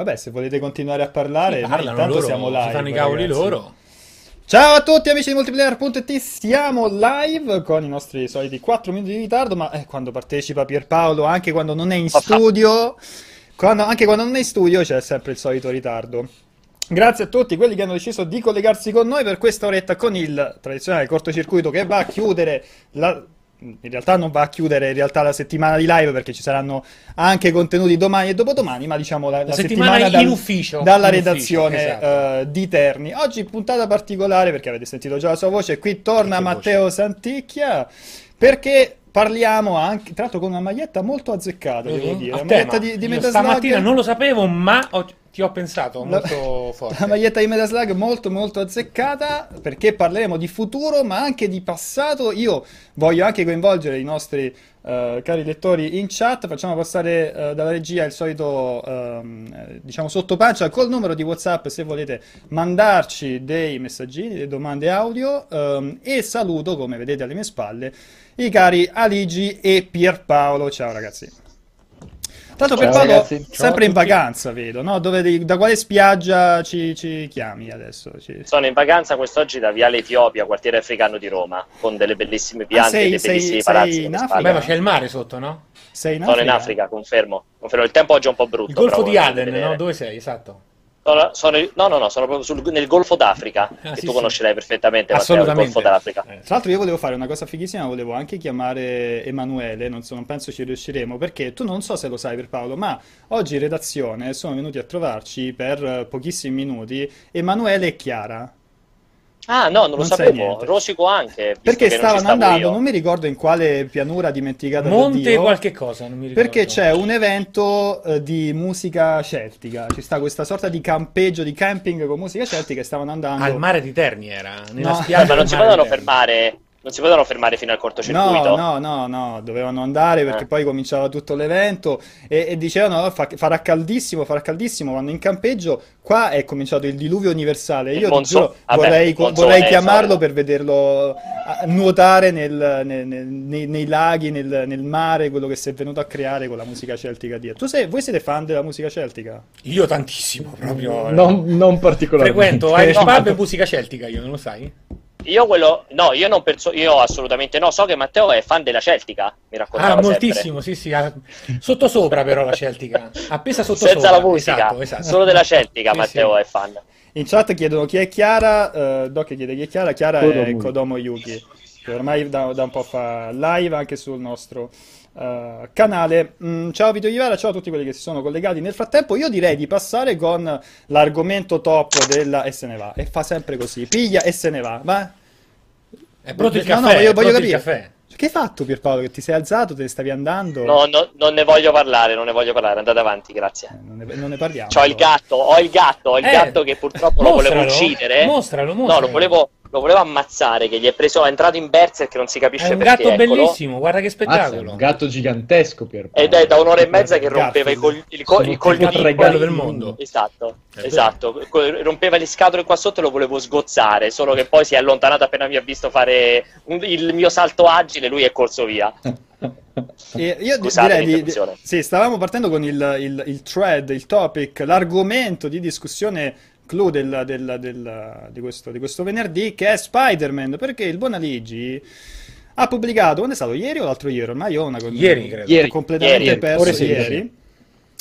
Vabbè, se volete continuare a parlare, parlano intanto loro, siamo si live. fanno i cavoli ragazzi. loro. Ciao a tutti amici di multiplayer.it, siamo live con i nostri soliti 4 minuti di ritardo, ma eh, quando partecipa Pierpaolo, anche quando non è in studio, quando- anche quando non è in studio c'è sempre il solito ritardo. Grazie a tutti quelli che hanno deciso di collegarsi con noi per questa oretta con il tradizionale cortocircuito che va a chiudere la... In realtà non va a chiudere in realtà la settimana di live perché ci saranno anche contenuti domani e dopodomani, ma diciamo la, la settimana settimana, in dal- ufficio, dalla in ufficio, redazione esatto. eh, di Terni. Oggi puntata particolare perché avete sentito già la sua voce, qui torna Che Matteo Santicchia perché parliamo anche, tra l'altro con una maglietta molto azzeccata, devo dire, A la tema. maglietta di, di stamattina non lo sapevo, ma ho- ti ho pensato La- molto forte. La maglietta di Metaslug molto molto azzeccata perché parleremo di futuro ma anche di passato. Io voglio anche coinvolgere i nostri eh, cari lettori in chat. Facciamo passare eh, dalla regia il solito eh, diciamo sottopancia col numero di WhatsApp se volete mandarci dei messaggini, delle domande audio. ehm, e saluto, come vedete alle mie spalle, i cari Aligi e Pierpaolo. Ciao ragazzi. Tanto Ciao, Pierpaolo, ragazzi. Sempre in vacanza, vedo, no? Dove, da quale spiaggia ci, ci chiami adesso? Ci- Sono in vacanza quest'oggi da Viale Etiopia, quartiere africano di Roma, con delle bellissime piante Ah, sei- e dei sei- bellissimi sei palazzi. in Africa? Beh, ma c'è il mare sotto, no? Sei in Sono Africa? in Africa, confermo. confermo. Il tempo oggi è un po' brutto. Il golfo però di Aden, no? Dove sei? Esatto. Sono, sono- no, no, no, sono proprio sul- nel Golfo d'Africa, Ah, che sì, tu sì. conoscerai perfettamente, Matteo, Assolutamente. Golfo d'Africa. Eh. Tra l'altro io volevo fare una cosa fighissima, volevo anche chiamare Emanuele, non, so, non penso ci riusciremo, perché tu non so se lo sai per Paolo, ma oggi in redazione sono venuti a trovarci per pochissimi minuti Emanuele e Chiara. Ah, no, non lo Non sapevo. Rosico anche, Perché ci stavano andando, io. non mi ricordo in quale pianura dimenticata da Monte Dio, qualche cosa, non mi ricordo. Perché c'è un evento eh, di musica celtica, ci sta questa sorta di campeggio, di camping con musica celtica e stavano andando... Al mare di Terni era, nella No. spiaggia Eh, ma non del si mare di non si potevano fermare fino al cortocircuito? No, no, no, no, dovevano andare perché Eh. poi cominciava tutto l'evento e, e dicevano "Oh, fa- farà caldissimo, farà caldissimo, vanno in campeggio. Qua è cominciato il diluvio universale. Io ti monzo- giuro, vabbè, vorrei, monzone vorrei è chiamarlo per vederlo nuotare nel- nel- nel- nei, nei laghi, nel, nel mare, quello che si è venuto a creare con la musica celtica dietro. Tu sei, voi siete fan della musica celtica? Io tantissimo, proprio. Non, non particolarmente. Frequento No, Pub ma- e musica celtica, io non lo sai? Io quello, no, io non penso, io assolutamente no. So che Matteo è fan della Celtica, mi raccontava Ah, sempre. moltissimo, sì, sì. ah, Sotto sopra però la celtica. Appesa sotto Senza sopra. la musica, Esatto, esatto. solo della Celtica Sì, Matteo sì. è fan. In chat chiedono chi è Chiara, eh, Doc chiede chi è Chiara, Chiara è Kodomo. Kodomo Yuki, che ormai da, da un po' fa live anche sul nostro eh, canale. Mm, ciao Vito Ivara, ciao a tutti quelli che si sono collegati. Nel frattempo io direi di passare con l'argomento top della... e se ne va, e fa sempre così, piglia e se ne va, ma... È pronto il No, caffè, no, voglio, è voglio il capire. caffè. Che hai fatto Pierpaolo? Che ti sei alzato, te ne stavi andando? No, no, non ne voglio parlare, non ne voglio parlare, andate avanti, grazie. Eh, Non ne, non ne parliamo. C'ho il gatto, ho il gatto, ho il Eh, gatto che purtroppo lo volevo mostralo, uccidere. mostralo, No, mostralo. lo volevo, lo volevo ammazzare, che gli è preso, è entrato in berserk, non si capisce È un perché, gatto eccolo. bellissimo, guarda che Mazza, spettacolo. un gatto gigantesco Ed è da un'ora e mezza che rompeva i, Garfield. col- il, co- Sono i colli tipo tre bello gatti del mondo. Esatto, È esatto. Rompeva le scatole qua sotto e lo volevo sgozzare, solo che poi si è allontanato appena mi ha visto fare un- il mio salto agile, lui è corso via. E io Scusate direi di, sì, stavamo partendo con il, il- il thread, il topic, l'argomento di discussione clou del- del- del- di, questo, di questo venerdì che è Spider-Man, perché il buon Aligi ha pubblicato, quando è stato ieri o l'altro ieri? Ormai io ho una Ieri, credo. Ieri. completamente Ieri. perso sì, ieri.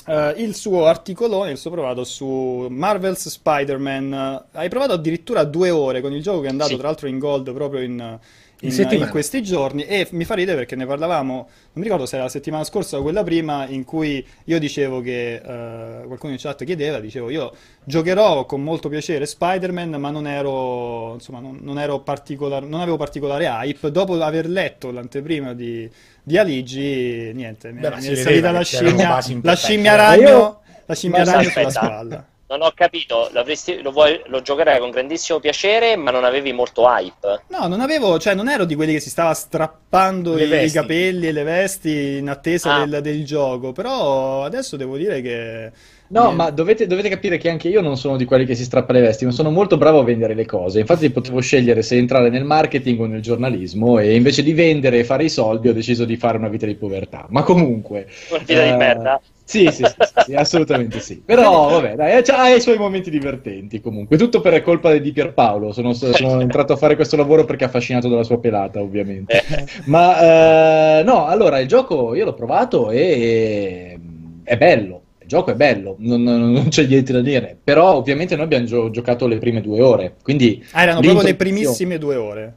Eh, il suo articolone, il suo provato su Marvel's Spider-Man. Hai provato addirittura due ore con il gioco che è andato Sì. tra l'altro in gold proprio in, In in- questi giorni e mi fa ridere perché ne parlavamo, non mi ricordo se era la settimana scorsa o quella prima, in cui io dicevo che eh, qualcuno in chat chiedeva, dicevo io giocherò con molto piacere Spider-Man, ma non ero, insomma, non, non ero particolar- non avevo particolare hype. Dopo aver letto l'anteprima di, di Aligi, niente, mi, Beh, mi si è salita la scimmia, la scimmia ragno, io- la scimmia ragno sulla spalla. Non ho capito, lo, vuoi- lo giocherai con grandissimo piacere, ma non avevi molto hype. No, non avevo, cioè non ero di quelli che si stava strappando i, i capelli e le vesti in attesa Ah. del, del gioco, però adesso devo dire che... No, mi- ma dovete, dovete capire che anche io non sono di quelli che si strappa le vesti, ma sono molto bravo a vendere le cose. Infatti potevo scegliere se entrare nel marketing o nel giornalismo e invece di vendere e fare i soldi ho deciso di fare una vita di povertà. Ma comunque... Una vita di eh, merda. Sì, sì, sì, sì, sì, assolutamente sì. Però, vabbè, dai, ha, i suoi momenti divertenti comunque. Tutto per colpa di Pierpaolo. Sono, sono entrato a fare questo lavoro perché affascinato dalla sua pelata, ovviamente. Ma, eh, no, allora, il gioco io l'ho provato e è bello. Il gioco è bello, non, non c'è niente da dire. Però, ovviamente, noi abbiamo gio- giocato le prime due ore. Quindi, Ah, erano proprio le primissime due ore.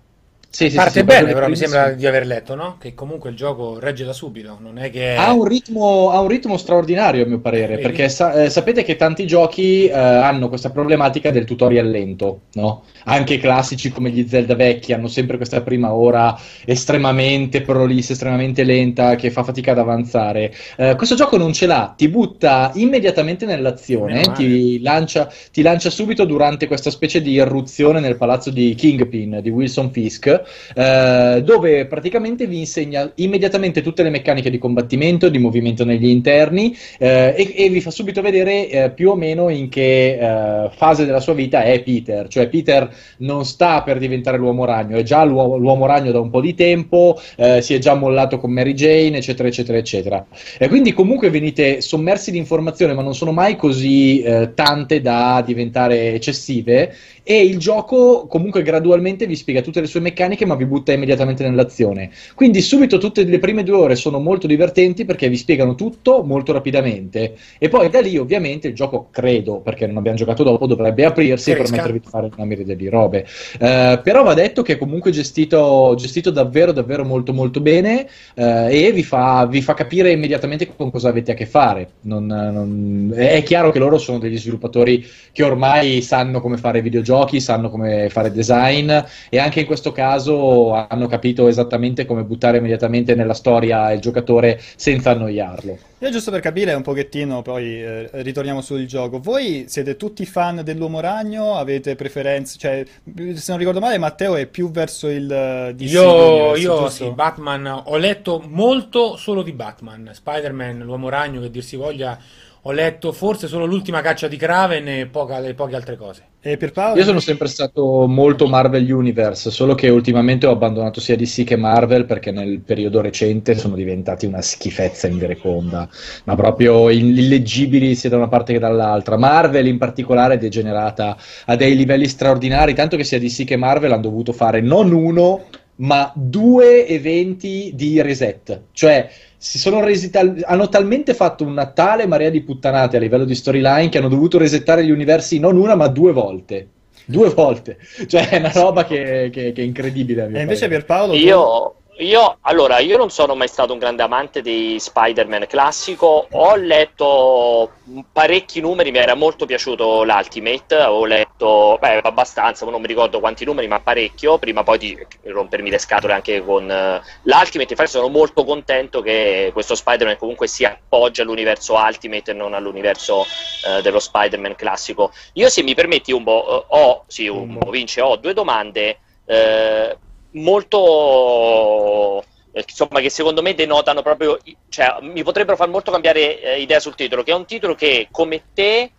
Sì, sì, Parte sì, sì, bene, però mi sembra di aver letto, no? Che comunque il gioco regge da subito, non è che... Ha un, ritmo, ha un ritmo straordinario, a mio parere, Vedi? perché sa- eh, sapete che tanti giochi eh, hanno questa problematica del tutorial lento, no? Anche i classici come gli Zelda vecchi hanno sempre questa prima ora estremamente prolissa, estremamente lenta, che fa fatica ad avanzare. Eh, questo gioco non ce l'ha, ti butta immediatamente nell'azione, ti lancia, ti lancia subito durante questa specie di irruzione nel palazzo di Kingpin di Wilson Fisk, eh, dove praticamente vi insegna immediatamente tutte le meccaniche di combattimento, di movimento negli interni eh, e, e vi fa subito vedere eh, più o meno in che eh, fase della sua vita è Peter, cioè Peter non sta per diventare l'uomo ragno, è già l'uomo, l'uomo ragno da un po' di tempo, eh, si è già mollato con Mary Jane, eccetera, eccetera, eccetera. E quindi comunque venite sommersi di informazioni, ma non sono mai così eh, tante da diventare eccessive e il gioco comunque gradualmente vi spiega tutte le sue meccaniche ma vi butta immediatamente nell'azione. Quindi subito tutte le prime due ore sono molto divertenti perché vi spiegano tutto molto rapidamente. E poi da lì ovviamente il gioco credo perché non abbiamo giocato dopo dovrebbe aprirsi e permettervi di fare una miriade di robe. Eh, però va detto che è comunque gestito, gestito davvero davvero molto molto bene eh, e vi fa, vi fa capire immediatamente con cosa avete a che fare. Non- non- è chiaro che loro sono degli sviluppatori che ormai sanno come fare videogiochi, sanno come fare design e anche in questo caso hanno capito esattamente come buttare immediatamente nella storia il giocatore senza annoiarlo. Io giusto per capire un pochettino, poi eh, ritorniamo sul gioco. Voi siete tutti fan dell'Uomo Ragno? Avete preferenze? Cioè, se non ricordo male, Matteo è più verso il eh, DC Io, io sì, Batman, ho letto molto solo di Batman, Spider-Man, l'Uomo Ragno, che dir si voglia, ho letto forse solo l'ultima caccia di Kraven e poca- e poche altre cose. E Pierpaolo? Io sono sempre stato molto Marvel Universe, solo che ultimamente ho abbandonato sia DC che Marvel perché nel periodo recente sono diventati una schifezza invereconda, ma proprio illeggibili sia da una parte che dall'altra. Marvel in particolare è degenerata a dei livelli straordinari, tanto che sia DC che Marvel hanno dovuto fare non uno, ma due eventi di reset, cioè si sono resi tal- hanno talmente fatto una tale marea di puttanate a livello di storyline che hanno dovuto resettare gli universi non una ma due volte. Due volte, cioè è una roba che, che- che è incredibile. a mio E invece. Pierpaolo? tu? Io, allora, io non sono mai stato un grande amante di Spider-Man classico. Ho letto parecchi numeri, mi era molto piaciuto l'Ultimate. Ho letto, beh, abbastanza, non mi ricordo quanti numeri, ma parecchio. Prima poi di rompermi le scatole anche con eh, l'Ultimate. Infatti, sono molto contento che questo Spider-Man comunque si appoggia all'universo Ultimate e non all'universo eh, dello Spider-Man classico. Io, se mi permetti, Umbo, eh, ho, sì, Umbo, Vince, ho due domande. eh, molto eh, insomma che secondo me denotano proprio cioè mi potrebbero far molto cambiare eh, idea sul titolo che è un titolo che come te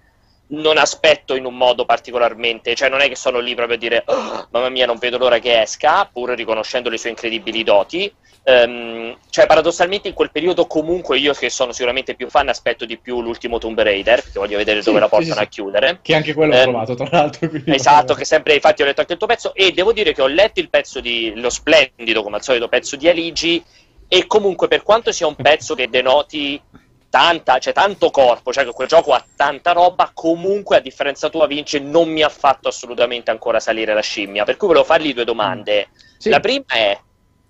non aspetto in un modo particolarmente cioè non è che sono lì proprio a dire "Oh, mamma mia non vedo l'ora che esca pur riconoscendo le sue incredibili doti Ehm, cioè paradossalmente in quel periodo comunque io che sono sicuramente più fan aspetto di più l'ultimo Tomb Raider perché voglio vedere Sì, dove la portano sì, sì. a chiudere Che anche quello ho Ehm, provato, tra l'altro. Esatto, che sempre, infatti ho letto anche il tuo pezzo e devo dire che ho letto il pezzo di, lo splendido, come al solito, pezzo di Aligi e comunque per quanto sia un pezzo che denoti tanta, cioè tanto corpo, cioè che quel gioco ha tanta roba, comunque a differenza tua Vince non mi ha fatto assolutamente ancora salire la scimmia, per cui volevo fargli due domande. Sì. La prima è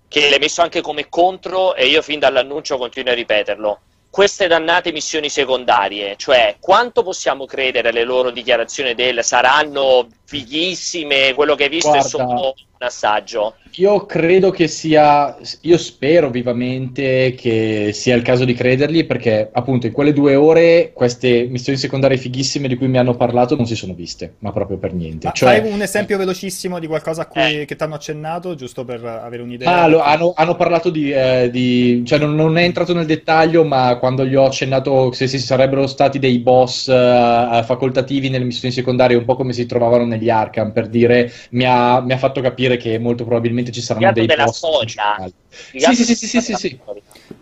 che l'hai messo anche come contro e io fin dall'annuncio continuo a ripeterlo. Queste dannate missioni secondarie, cioè quanto possiamo credere alle loro dichiarazioni del saranno fighissime, quello che hai visto Guarda. è solo assaggio. Io credo che sia, io spero vivamente che sia il caso di crederli perché appunto in quelle due ore queste missioni secondarie fighissime di cui mi hanno parlato non si sono viste, ma proprio per niente. Ma Cioè, fai un esempio velocissimo di qualcosa a cui, Eh. che ti hanno accennato, giusto per avere un'idea? Ah, lo- hanno, hanno parlato di, eh, di- cioè non, non è entrato nel dettaglio, ma quando gli ho accennato se ci sarebbero stati dei boss eh, facoltativi nelle missioni secondarie, un po' come si trovavano negli Arkham, per dire, mi ha, mi ha fatto capire dire che molto probabilmente ci saranno dei della post Sì, che sì, altro sì, sì, sì, sì, sì.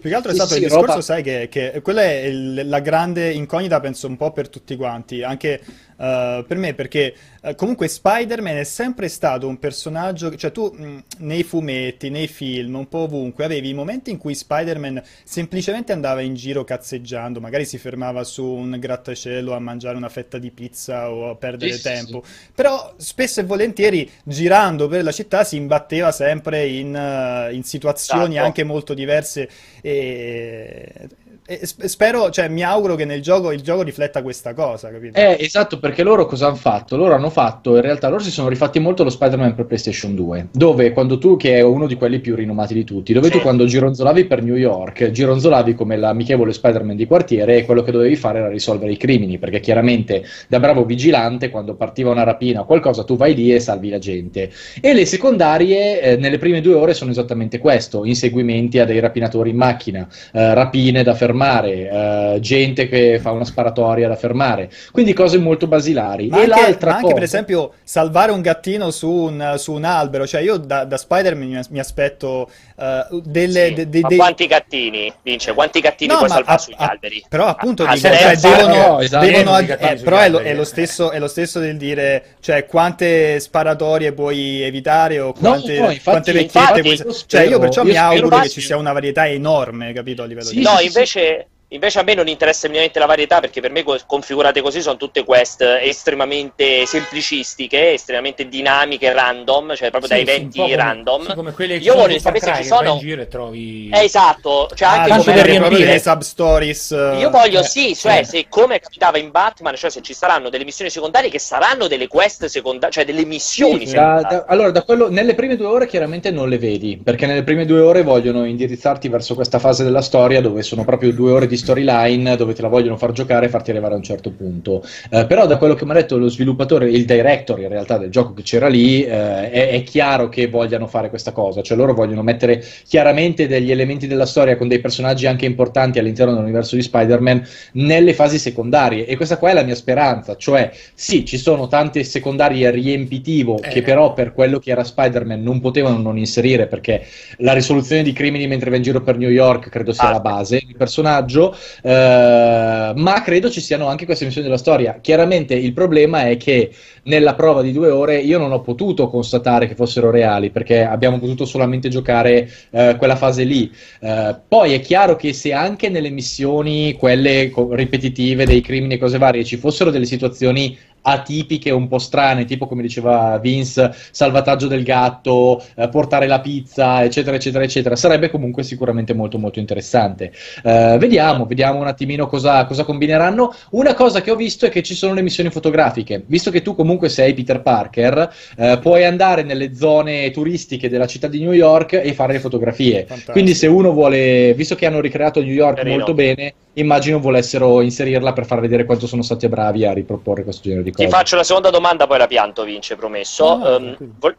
Più che altro è stato sì, il discorso, sai, che, che quella è il- la grande incognita, penso, un po' per tutti quanti, anche eh, per me, perché eh, comunque Spider-Man è sempre stato un personaggio, cioè tu mh, nei fumetti, nei film, un po' ovunque, avevi i momenti in cui Spider-Man semplicemente andava in giro cazzeggiando, magari si fermava su un grattacielo a mangiare una fetta di pizza o a perdere Sì, sì, tempo, però spesso e volentieri girando per la città si imbatteva sempre in, eh, in situazioni Esatto. anche molto diverse e, spero, cioè mi auguro che nel gioco il gioco rifletta questa cosa, capito? Eh, esatto, perché loro cosa hanno fatto? Loro hanno fatto, in realtà, loro si sono rifatti molto lo Spider-Man per PlayStation 2, dove quando tu, che è uno di quelli più rinomati di tutti, dove Sì. tu quando gironzolavi per New York, gironzolavi come l'amichevole Spider-Man di quartiere e quello che dovevi fare era risolvere i crimini, perché chiaramente da bravo vigilante, quando partiva una rapina o qualcosa, tu vai lì e salvi la gente. E le secondarie, eh, nelle prime due ore, sono esattamente questo: inseguimenti a dei rapinatori in macchina, eh, rapine da fermare, eh, gente che fa una sparatoria da fermare. Quindi cose molto basilari. Ma e anche, l'altra ma anche, cosa, per esempio salvare un gattino su un, su un albero, cioè io da, da Spider-Man mi, mi aspetto eh, delle... Sì, de- de- ma de- quanti gattini, Vince? Quanti gattini No, puoi ma salvare a- sugli a- alberi? Però appunto Ah, dico, se cioè, devono, no, esatto. devono eh, però è lo, è lo eh. stesso, è lo stesso del dire, cioè quante sparatorie puoi evitare o quante, no, infatti- quante vecchiette infatti, puoi... io Cioè io perciò mi io spero auguro che ci sia una varietà enorme, capito, a livello Sì, di... No, sì, invece, invece a me non interessa minimamente la varietà perché per me co- configurate così sono tutte quest estremamente semplicistiche, estremamente dinamiche, random, cioè proprio da Sì, sì, un eventi come- random. sì, come quelle che Io voglio sapere se ci sono... in giro e trovi... Eh, esatto, cioè Ah, anche come riempire. substories... eh, Io voglio, eh, sì, cioè, sì. se come capitava in Batman, cioè se ci saranno delle missioni secondarie che saranno delle quest secondarie, cioè delle missioni Sì, da- secondarie. da- allora, da quello, nelle prime due ore chiaramente non le vedi, perché nelle prime due ore vogliono indirizzarti verso questa fase della storia dove sono proprio due ore di storyline dove te la vogliono far giocare e farti arrivare a un certo punto. Eh, però da quello che mi ha detto lo sviluppatore, il director in realtà del gioco che c'era lì, eh, è, è chiaro che vogliano fare questa cosa, cioè loro vogliono mettere chiaramente degli elementi della storia con dei personaggi anche importanti all'interno dell'universo di Spider-Man nelle fasi secondarie e questa qua è la mia speranza, cioè sì, ci sono tante secondarie riempitivo Eh. che però per quello che era Spider-Man non potevano non inserire perché la risoluzione di crimini mentre va in giro per New York credo sia Ah. la base del personaggio, eh, ma credo ci siano anche queste missioni della storia. Chiaramente il problema è che nella prova di due ore io non ho potuto constatare che fossero reali perché abbiamo potuto solamente giocare eh, quella fase lì. Eh, poi è chiaro che se anche nelle missioni, quelle co- ripetitive dei crimini e cose varie, ci fossero delle situazioni atipiche, un po' strane, tipo come diceva Vince, salvataggio del gatto, eh, portare la pizza, eccetera, eccetera, eccetera, sarebbe comunque sicuramente molto molto interessante. Eh, vediamo, vediamo un attimino cosa, cosa combineranno. Una cosa che ho visto è che ci sono le missioni fotografiche, visto che tu comunque sei Peter Parker, eh, puoi andare nelle zone turistiche della città di New York e fare le fotografie. Fantastico. Quindi se uno vuole, visto che hanno ricreato New York Carino. molto bene, immagino volessero inserirla per far vedere quanto sono stati bravi a riproporre questo genere di Ti cose. faccio la seconda domanda, poi la pianto, Vince, promesso. Ah, tranquillo. vol-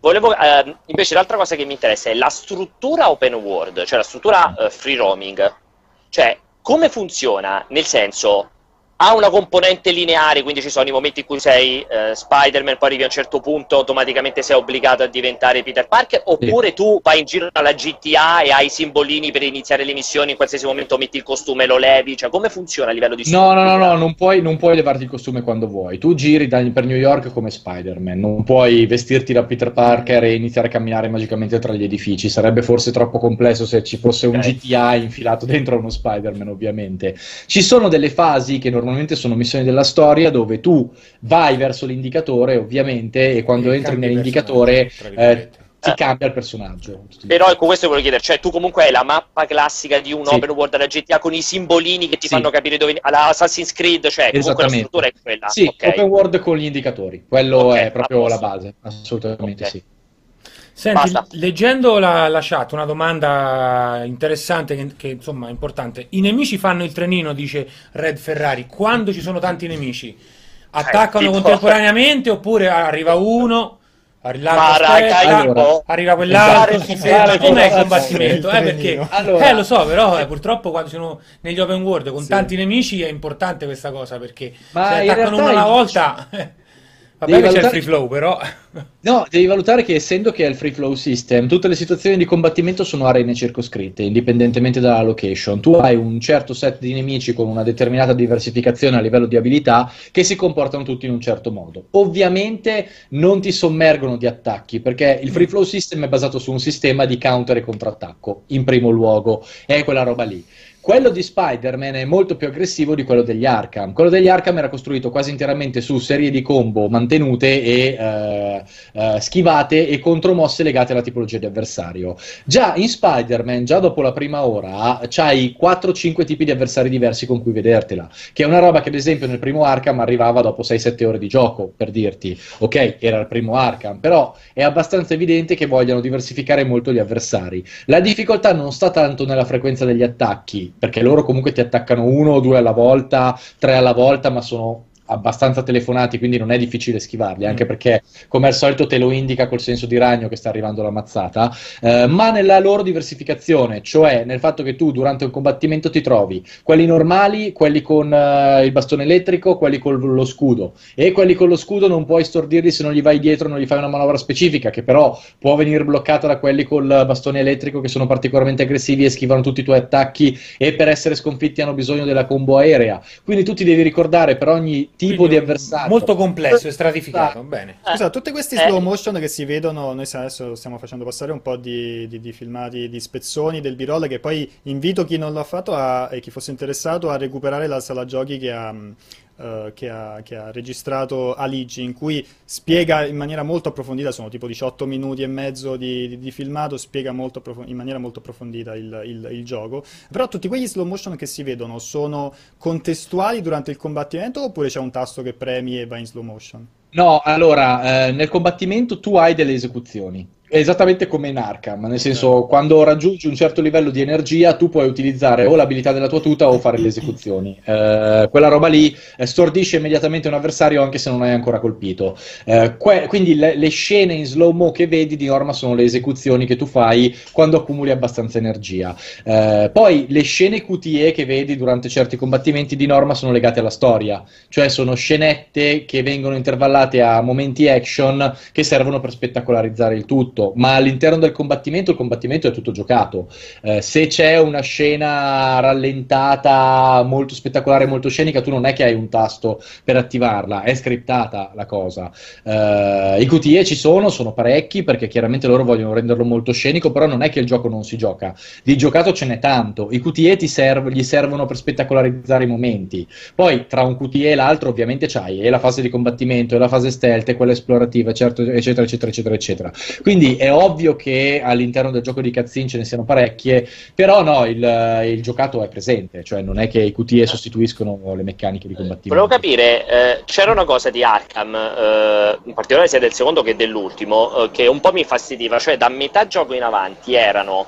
volevo, ehm, invece, l'altra cosa che mi interessa è la struttura open world, cioè la struttura eh, free roaming. Cioè, come funziona? Nel senso, ha una componente lineare, quindi ci sono i momenti in cui sei eh, Spider-Man, poi arrivi a un certo punto, automaticamente sei obbligato a diventare Peter Parker, oppure tu vai in giro alla GTA e hai i simbolini per iniziare le missioni, in qualsiasi momento metti il costume e lo levi, cioè come funziona a livello di No, no, no, no, non puoi, non puoi levarti il costume quando vuoi. Tu giri da- per New York come Spider-Man, non puoi vestirti da Peter Parker e iniziare a camminare magicamente tra gli edifici. Sarebbe forse troppo complesso se ci fosse un Ok. GTA infilato dentro uno Spider-Man, ovviamente. Ci sono delle fasi che normalmente sono missioni della storia dove tu vai verso l'indicatore, ovviamente, e quando E entri nell'indicatore eh, ti Eh. cambia il personaggio. Però ecco questo volevo chiedere, cioè tu comunque hai la mappa classica di un Sì. open world della GTA con i simbolini che ti Sì. fanno capire dove alla Assassin's Creed, cioè comunque la struttura è quella. Sì, ok. open world con gli indicatori, quello Ok, è proprio la base, assolutamente Ok. sì. Senti, Basta. leggendo la, la chat, una domanda interessante che, che, insomma è importante. I nemici fanno il trenino, dice Red Ferrari, quando ci sono tanti nemici? Attaccano tipo- contemporaneamente oppure arriva uno, aspetta, Allora, arriva quell'altro, si ferma. Com'è il combattimento? Eh, perché. Allora- eh, lo so, però eh, purtroppo quando sono negli open world con Sì. tanti nemici è importante questa cosa perché Ma se attaccano uno alla volta... Vabbè, valutare... c'è il free flow, però. No, devi valutare che essendo che è il free flow system, tutte le situazioni di combattimento sono arene circoscritte, indipendentemente dalla location. Tu hai un certo set di nemici con una determinata diversificazione a livello di abilità che si comportano tutti in un certo modo. Ovviamente non ti sommergono di attacchi, perché il free flow system è basato su un sistema di counter e contrattacco, in primo luogo, è quella roba lì. Quello di Spider-Man è molto più aggressivo di quello degli Arkham. Quello degli Arkham era costruito quasi interamente su serie di combo mantenute e eh, eh, schivate e contromosse legate alla tipologia di avversario. Già in Spider-Man, già dopo la prima ora, c'hai 4-5 tipi di avversari diversi con cui vedertela. Che è una roba che, ad esempio, nel primo Arkham arrivava dopo 6-7 ore di gioco, per dirti. Ok, era il primo Arkham, però è abbastanza evidente che vogliano diversificare molto gli avversari. La difficoltà non sta tanto nella frequenza degli attacchi perché loro comunque ti attaccano uno o due alla volta, tre alla volta, ma sono abbastanza telefonati, quindi non è difficile schivarli, anche mm. perché come al solito te lo indica col senso di ragno che sta arrivando la mazzata, eh, ma nella loro diversificazione, cioè nel fatto che tu durante un combattimento ti trovi quelli normali, quelli con uh, il bastone elettrico, quelli con lo scudo, e quelli con lo scudo non puoi stordirli se non gli vai dietro, non gli fai una manovra specifica, che però può venire bloccata da quelli col bastone elettrico che sono particolarmente aggressivi e schivano tutti i tuoi attacchi e per essere sconfitti hanno bisogno della combo aerea. Quindi tu ti devi ricordare per ogni tipo di avversario. Molto complesso e stratificato. Ah. Bene. Scusa, tutti questi slow motion che si vedono, noi adesso stiamo facendo passare un po' di, di, di filmati di spezzoni del b-roll che poi invito chi non l'ha fatto a, e chi fosse interessato a recuperare la sala giochi che ha Uh, che, ha, che, ha, registrato Aligi, in cui spiega in maniera molto approfondita, sono tipo 18 minuti e mezzo di, di, di filmato, spiega in maniera molto approfondita il, il, il, gioco. Però tutti quegli slow motion che si vedono sono contestuali durante il combattimento oppure c'è un tasto che premi e va in slow motion? No, allora, eh, nel combattimento tu hai delle esecuzioni esattamente come in Arkham, nel senso quando raggiungi un certo livello di energia tu puoi utilizzare o l'abilità della tua tuta o fare le esecuzioni. Eh, quella roba lì stordisce immediatamente un avversario anche se non hai ancora colpito. Eh, que- quindi le-, le, scene in slow mo che vedi di norma sono le esecuzioni che tu fai quando accumuli abbastanza energia. Eh, poi le scene QTE che vedi durante certi combattimenti di norma sono legate alla storia, cioè sono scenette che vengono intervallate a momenti action che servono per spettacolarizzare il tutto tutto, ma all'interno del combattimento il combattimento è tutto giocato. Eh, se c'è una scena rallentata molto spettacolare, molto scenica, tu non è che hai un tasto per attivarla, è scriptata la cosa. Eh, I QTE ci sono, sono parecchi perché chiaramente loro vogliono renderlo molto scenico, però non è che il gioco non si gioca. Di giocato ce n'è tanto. I QTE serv- gli servono per spettacolarizzare i momenti. Poi tra un QTE e l'altro ovviamente c'hai e la fase di combattimento, e la fase stealth, e quella esplorativa, certo, eccetera, eccetera, eccetera, eccetera. Quindi è ovvio che all'interno del gioco di cutscene ce ne siano parecchie, però no, il, il giocato è presente, cioè non è che i QTE sostituiscono le meccaniche di combattimento. Volevo capire, eh, c'era una cosa di Arkham, eh, in particolare sia del secondo che dell'ultimo, eh, che un po' mi fastidiva, cioè da metà gioco in avanti erano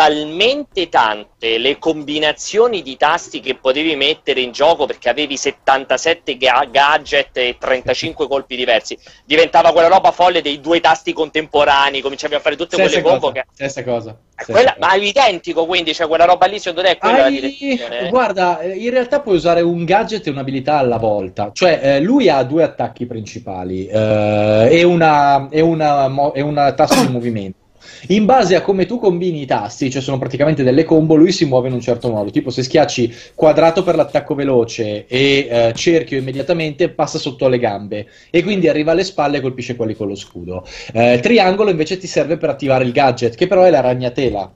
talmente tante le combinazioni di tasti che potevi mettere in gioco perché avevi 77 ga- gadget e 35 colpi diversi, diventava quella roba folle dei due tasti contemporanei, cominciavi a fare tutte stessa quelle combo che... Stessa cosa. Stessa quella, cosa. Ma è identico, quindi cioè quella roba lì secondo te è quella Hai... Guarda, in realtà puoi usare un gadget e un'abilità alla volta, cioè eh, lui ha due attacchi principali eh, e, una, e, una, e una tasto di movimento. In base a come tu combini i tasti, cioè sono praticamente delle combo, lui si muove in un certo modo. Tipo se schiacci quadrato per l'attacco veloce e eh, cerchio immediatamente, passa sotto alle gambe e quindi arriva alle spalle e colpisce quelli con lo scudo. Eh, triangolo invece ti serve per attivare il gadget, che però è la ragnatela.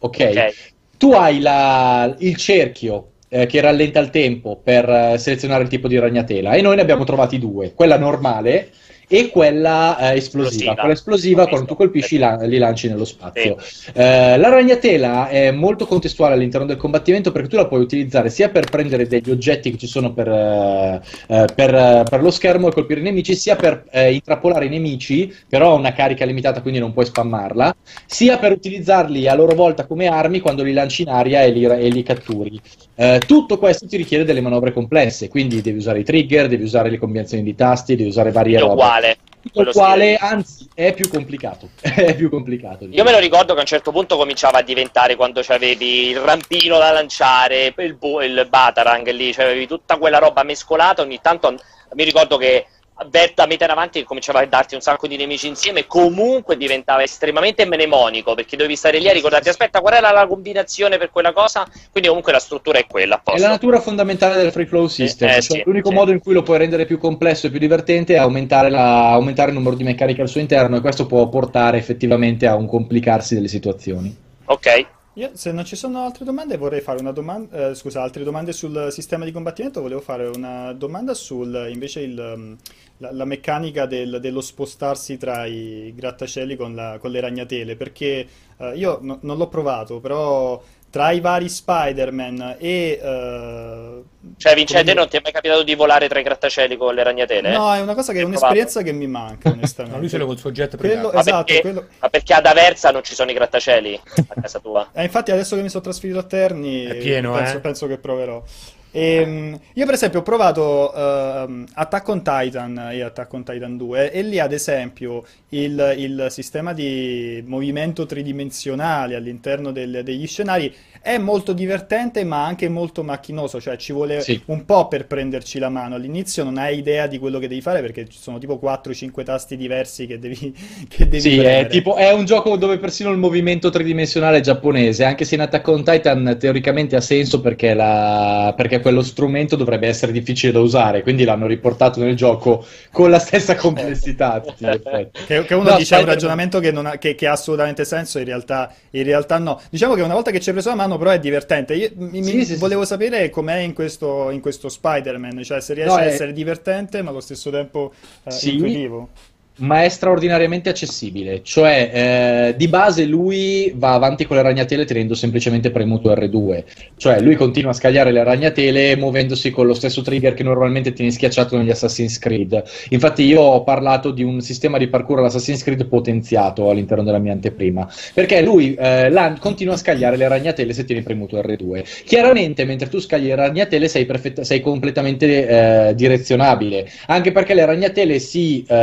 Ok? okay. Tu hai la, il cerchio eh, che rallenta il tempo per eh, selezionare il tipo di ragnatela e noi ne abbiamo trovati due. Quella normale e quella eh, esplosiva. esplosiva. Quella esplosiva, quando tu colpisci, la, li lanci nello spazio. Sì. Eh, la ragnatela è molto contestuale all'interno del combattimento perché tu la puoi utilizzare sia per prendere degli oggetti che ci sono per, eh, eh per, per lo schermo e colpire i nemici, sia per eh, intrappolare i nemici, però ha una carica limitata quindi non puoi spammarla, sia per utilizzarli a loro volta come armi quando li lanci in aria e li, e li catturi. Eh, tutto questo ti richiede delle manovre complesse, quindi devi usare i trigger, devi usare le combinazioni di tasti, devi usare varie robe. Uguale. Il quale, anzi, è più complicato. è più complicato. Io me lo ricordo che a un certo punto cominciava a diventare quando avevi il rampino da lanciare, il, bu- il batarang lì, cioè avevi tutta quella roba mescolata. Ogni tanto mi ricordo che da metà in avanti cominciava a darti un sacco di nemici insieme, comunque diventava estremamente mnemonico perché dovevi stare lì a ricordarti aspetta qual era la combinazione per quella cosa, quindi comunque la struttura è quella. a È la natura fondamentale del free flow system. Eh, eh, Cioè, sì, l'unico sì. modo in cui lo puoi rendere più complesso e più divertente è aumentare, la- aumentare il numero di meccaniche al suo interno e questo può portare effettivamente a un complicarsi delle situazioni. Ok, Io, se non ci sono altre domande, vorrei fare una domanda. scusa, altre domande sul sistema di combattimento. Volevo fare una domanda sul invece il, um, la, la meccanica del- dello spostarsi tra i grattacieli con, la- con le ragnatele. Perché eh, io no- non l'ho provato, però tra i vari Spider-Man e. eh, cioè Vincente non ti è mai capitato di volare tra i grattacieli con le ragnatele? No, è una cosa che è un'esperienza che mi manca, onestamente. No, lui ce l'ha col suo jet Quello- privato. Ma esatto, perché, quello- ma perché ad Aversa non ci sono i grattacieli a casa tua? Eh, infatti adesso che mi sono trasferito a Terni È pieno, penso, eh? penso che proverò. Ehm, io per esempio ho provato ehm, Attack on Titan e Attack on Titan 2 e lì ad esempio il, il sistema di movimento tridimensionale all'interno del- degli scenari è molto divertente ma anche molto macchinoso, cioè ci vuole Sì. un po' per prenderci la mano. All'inizio non hai idea di quello che devi fare perché ci sono tipo 4-5 tasti diversi che devi, che devi Sì, è, premere. tipo, è un gioco dove persino il movimento tridimensionale è giapponese, anche se in Attack on Titan teoricamente ha senso perché, la- perché quello strumento dovrebbe essere difficile da usare, quindi l'hanno riportato nel gioco con la stessa complessità. a tutti gli effetti. Che, che uno No, dice è un ragionamento che, non ha, che, che ha assolutamente senso, in realtà, in realtà no. Diciamo che una volta che ci hai preso la mano, però è divertente. Io mi, Sì, mi- sì, sì, volevo sapere com'è in questo, in questo Spider-Man, cioè se riesce No, a è- essere divertente, ma allo stesso tempo eh, Sì. intuitivo. Ma è straordinariamente accessibile, cioè eh, di base lui va avanti con le ragnatele tenendo semplicemente premuto R2, cioè lui continua a scagliare le ragnatele muovendosi con lo stesso trigger che normalmente tieni schiacciato negli Assassin's Creed. Infatti io ho parlato di un sistema di parkour all'Assassin's Creed potenziato all'interno della mia anteprima, perché lui eh, là continua a scagliare le ragnatele se tieni premuto R2. Chiaramente mentre tu scagli le ragnatele sei, perfetta- sei completamente eh, direzionabile, anche perché le ragnatele si eh,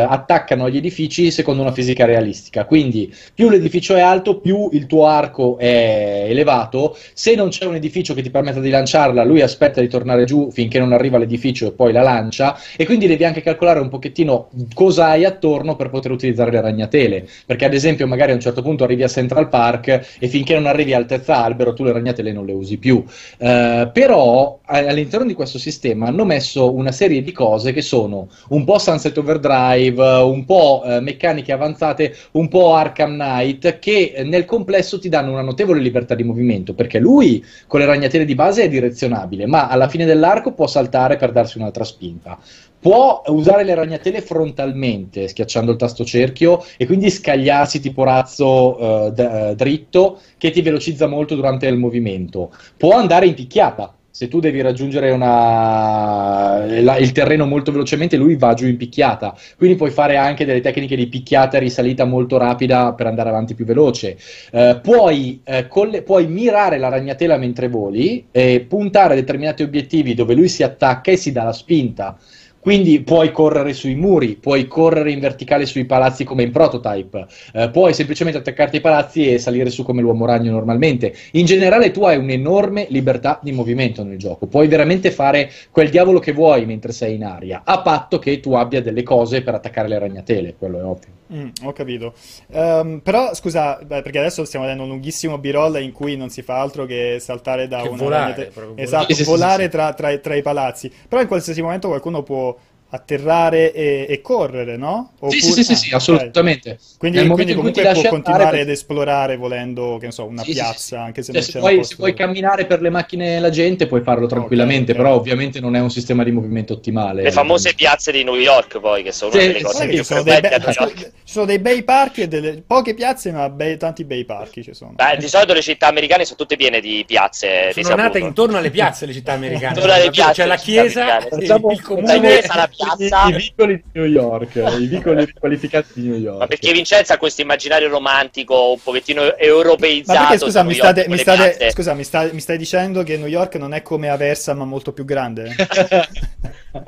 attaccano agli edifici secondo una fisica realistica. Quindi più l'edificio è alto, più il tuo arco è elevato. Se non c'è un edificio che ti permetta di lanciarla, lui aspetta di tornare giù finché non arriva all'edificio e poi la lancia. E quindi devi anche calcolare un pochettino cosa hai attorno per poter utilizzare le ragnatele. Perché, ad esempio, magari a un certo punto arrivi a Central Park e finché non arrivi a altezza albero, tu le ragnatele non le usi più. Eh, però all'interno di questo sistema hanno messo una serie di cose che sono un po' Sunset Overdrive, un po' eh, meccaniche avanzate, un po' Arkham Knight, che eh, nel complesso ti danno una notevole libertà di movimento, perché lui con le ragnatele di base è direzionabile, ma alla fine dell'arco può saltare per darsi un'altra spinta. Può usare le ragnatele frontalmente, schiacciando il tasto cerchio, e quindi scagliarsi tipo razzo eh, d- eh, dritto, che ti velocizza molto durante il movimento. Può andare in picchiata. Se tu devi raggiungere una- la- il terreno molto velocemente, lui va giù in picchiata. Quindi puoi fare anche delle tecniche di picchiata e risalita molto rapida per andare avanti più veloce. Eh, puoi, eh, colle- puoi mirare la ragnatela mentre voli e puntare a determinati obiettivi dove lui si attacca e si dà la spinta. Quindi puoi correre sui muri, puoi correre in verticale sui palazzi come in prototype, eh, puoi semplicemente attaccarti ai palazzi e salire su come l'uomo ragno normalmente. In generale tu hai un'enorme libertà di movimento nel gioco, puoi veramente fare quel diavolo che vuoi mentre sei in aria, a patto che tu abbia delle cose per attaccare le ragnatele, quello è ovvio. Mm, ho capito. Ehm, però scusa, beh, perché adesso stiamo vedendo un lunghissimo b-roll in cui non si fa altro che saltare da Che una volare, ragnate- Esatto, volare. Tra, tra- tra i palazzi. Però in qualsiasi momento qualcuno può atterrare e, e correre, no? Sì, sì, Oppure- sì, sì, ah, sì, ok. assolutamente. Quindi, quindi comunque può andare, continuare per- ad esplorare volendo, che ne so, una Sì, piazza, sì, sì. anche se Cioè, non se, c'è un vuoi, posto. se vuoi camminare per le macchine e la gente puoi farlo tranquillamente, ok. però ovviamente non è un sistema di movimento ottimale. Le famose piazze di New York, poi, che sono delle cose che sono, dei York. ci sono dei bei parchi e delle poche piazze, ma bei- tanti bei parchi ci sono. Beh, di solito le città americane sono tutte piene di piazze. Sono nate intorno alle piazze le città americane. Intorno alle Davvero, piazze, C'è la chiesa, il comune. la piazza. I, i vicoli di New York, i vicoli riqualificati di New York. Ma perché Vincenzo ha questo immaginario romantico un pochettino Ma europeizzato. perché scusa, mi York state, mi state- scusa, mi sta- mi stai dicendo che New York non è come Aversa, ma molto più grande?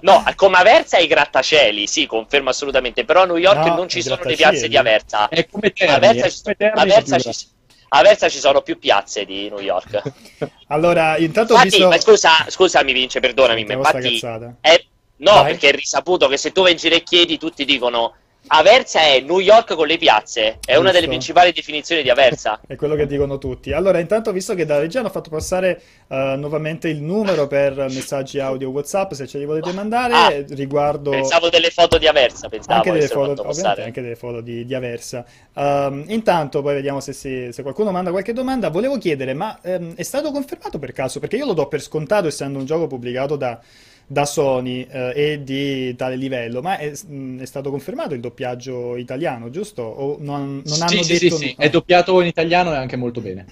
No, come Aversa i grattacieli, sì, confermo assolutamente. Però a New York No, non ci sono le piazze di Aversa. È come Terni, Aversa, è ci, come Terni, Aversa ci- Aversa ci sono più piazze di New York. Allora, intanto ho Infatti, visto... ma scusa, scusami Vince, perdonami, ma infatti è, No, Vai. perché è risaputo che se tu vai in giro e chiedi, tutti dicono Aversa è New York con le piazze. È una Giusto. delle principali definizioni di Aversa. È quello che dicono tutti. Allora, intanto, visto che da regia hanno fatto passare eh, nuovamente il numero per messaggi audio WhatsApp, se ce li volete mandare, Ah, riguardo Pensavo delle foto di Aversa, pensavo anche delle foto, ovviamente anche delle foto di, di Aversa. Ehm, intanto, poi vediamo se, si- se qualcuno manda qualche domanda. Volevo chiedere, ma ehm, è stato confermato per caso? Perché io lo do per scontato, essendo un gioco pubblicato da, da Sony eh, e di tale livello, ma è, mh, è stato confermato il doppiaggio italiano, giusto? O non, non hanno sì, sì, sì, detto... sì, è doppiato in italiano e anche molto bene.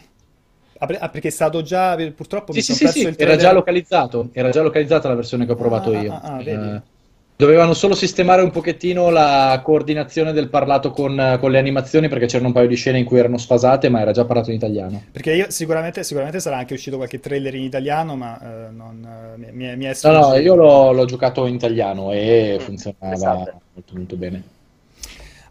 Ah, ah, perché è stato già, purtroppo Sì, mi sì, sono sì, perso sì, il era trailer. già localizzato, era già localizzata la versione che ho provato Ah, io. ah, ah, vedi. Eh, dovevano solo sistemare un pochettino la coordinazione del parlato con, con le animazioni perché c'erano un paio di scene in cui erano sfasate, ma era già parlato in italiano. Perché io sicuramente, sicuramente sarà anche uscito qualche trailer in italiano, ma eh, non, eh, mi, mi è- mi è No, no, sfuggito. io l'ho, l'ho giocato in italiano e funzionava esatto. molto, molto bene.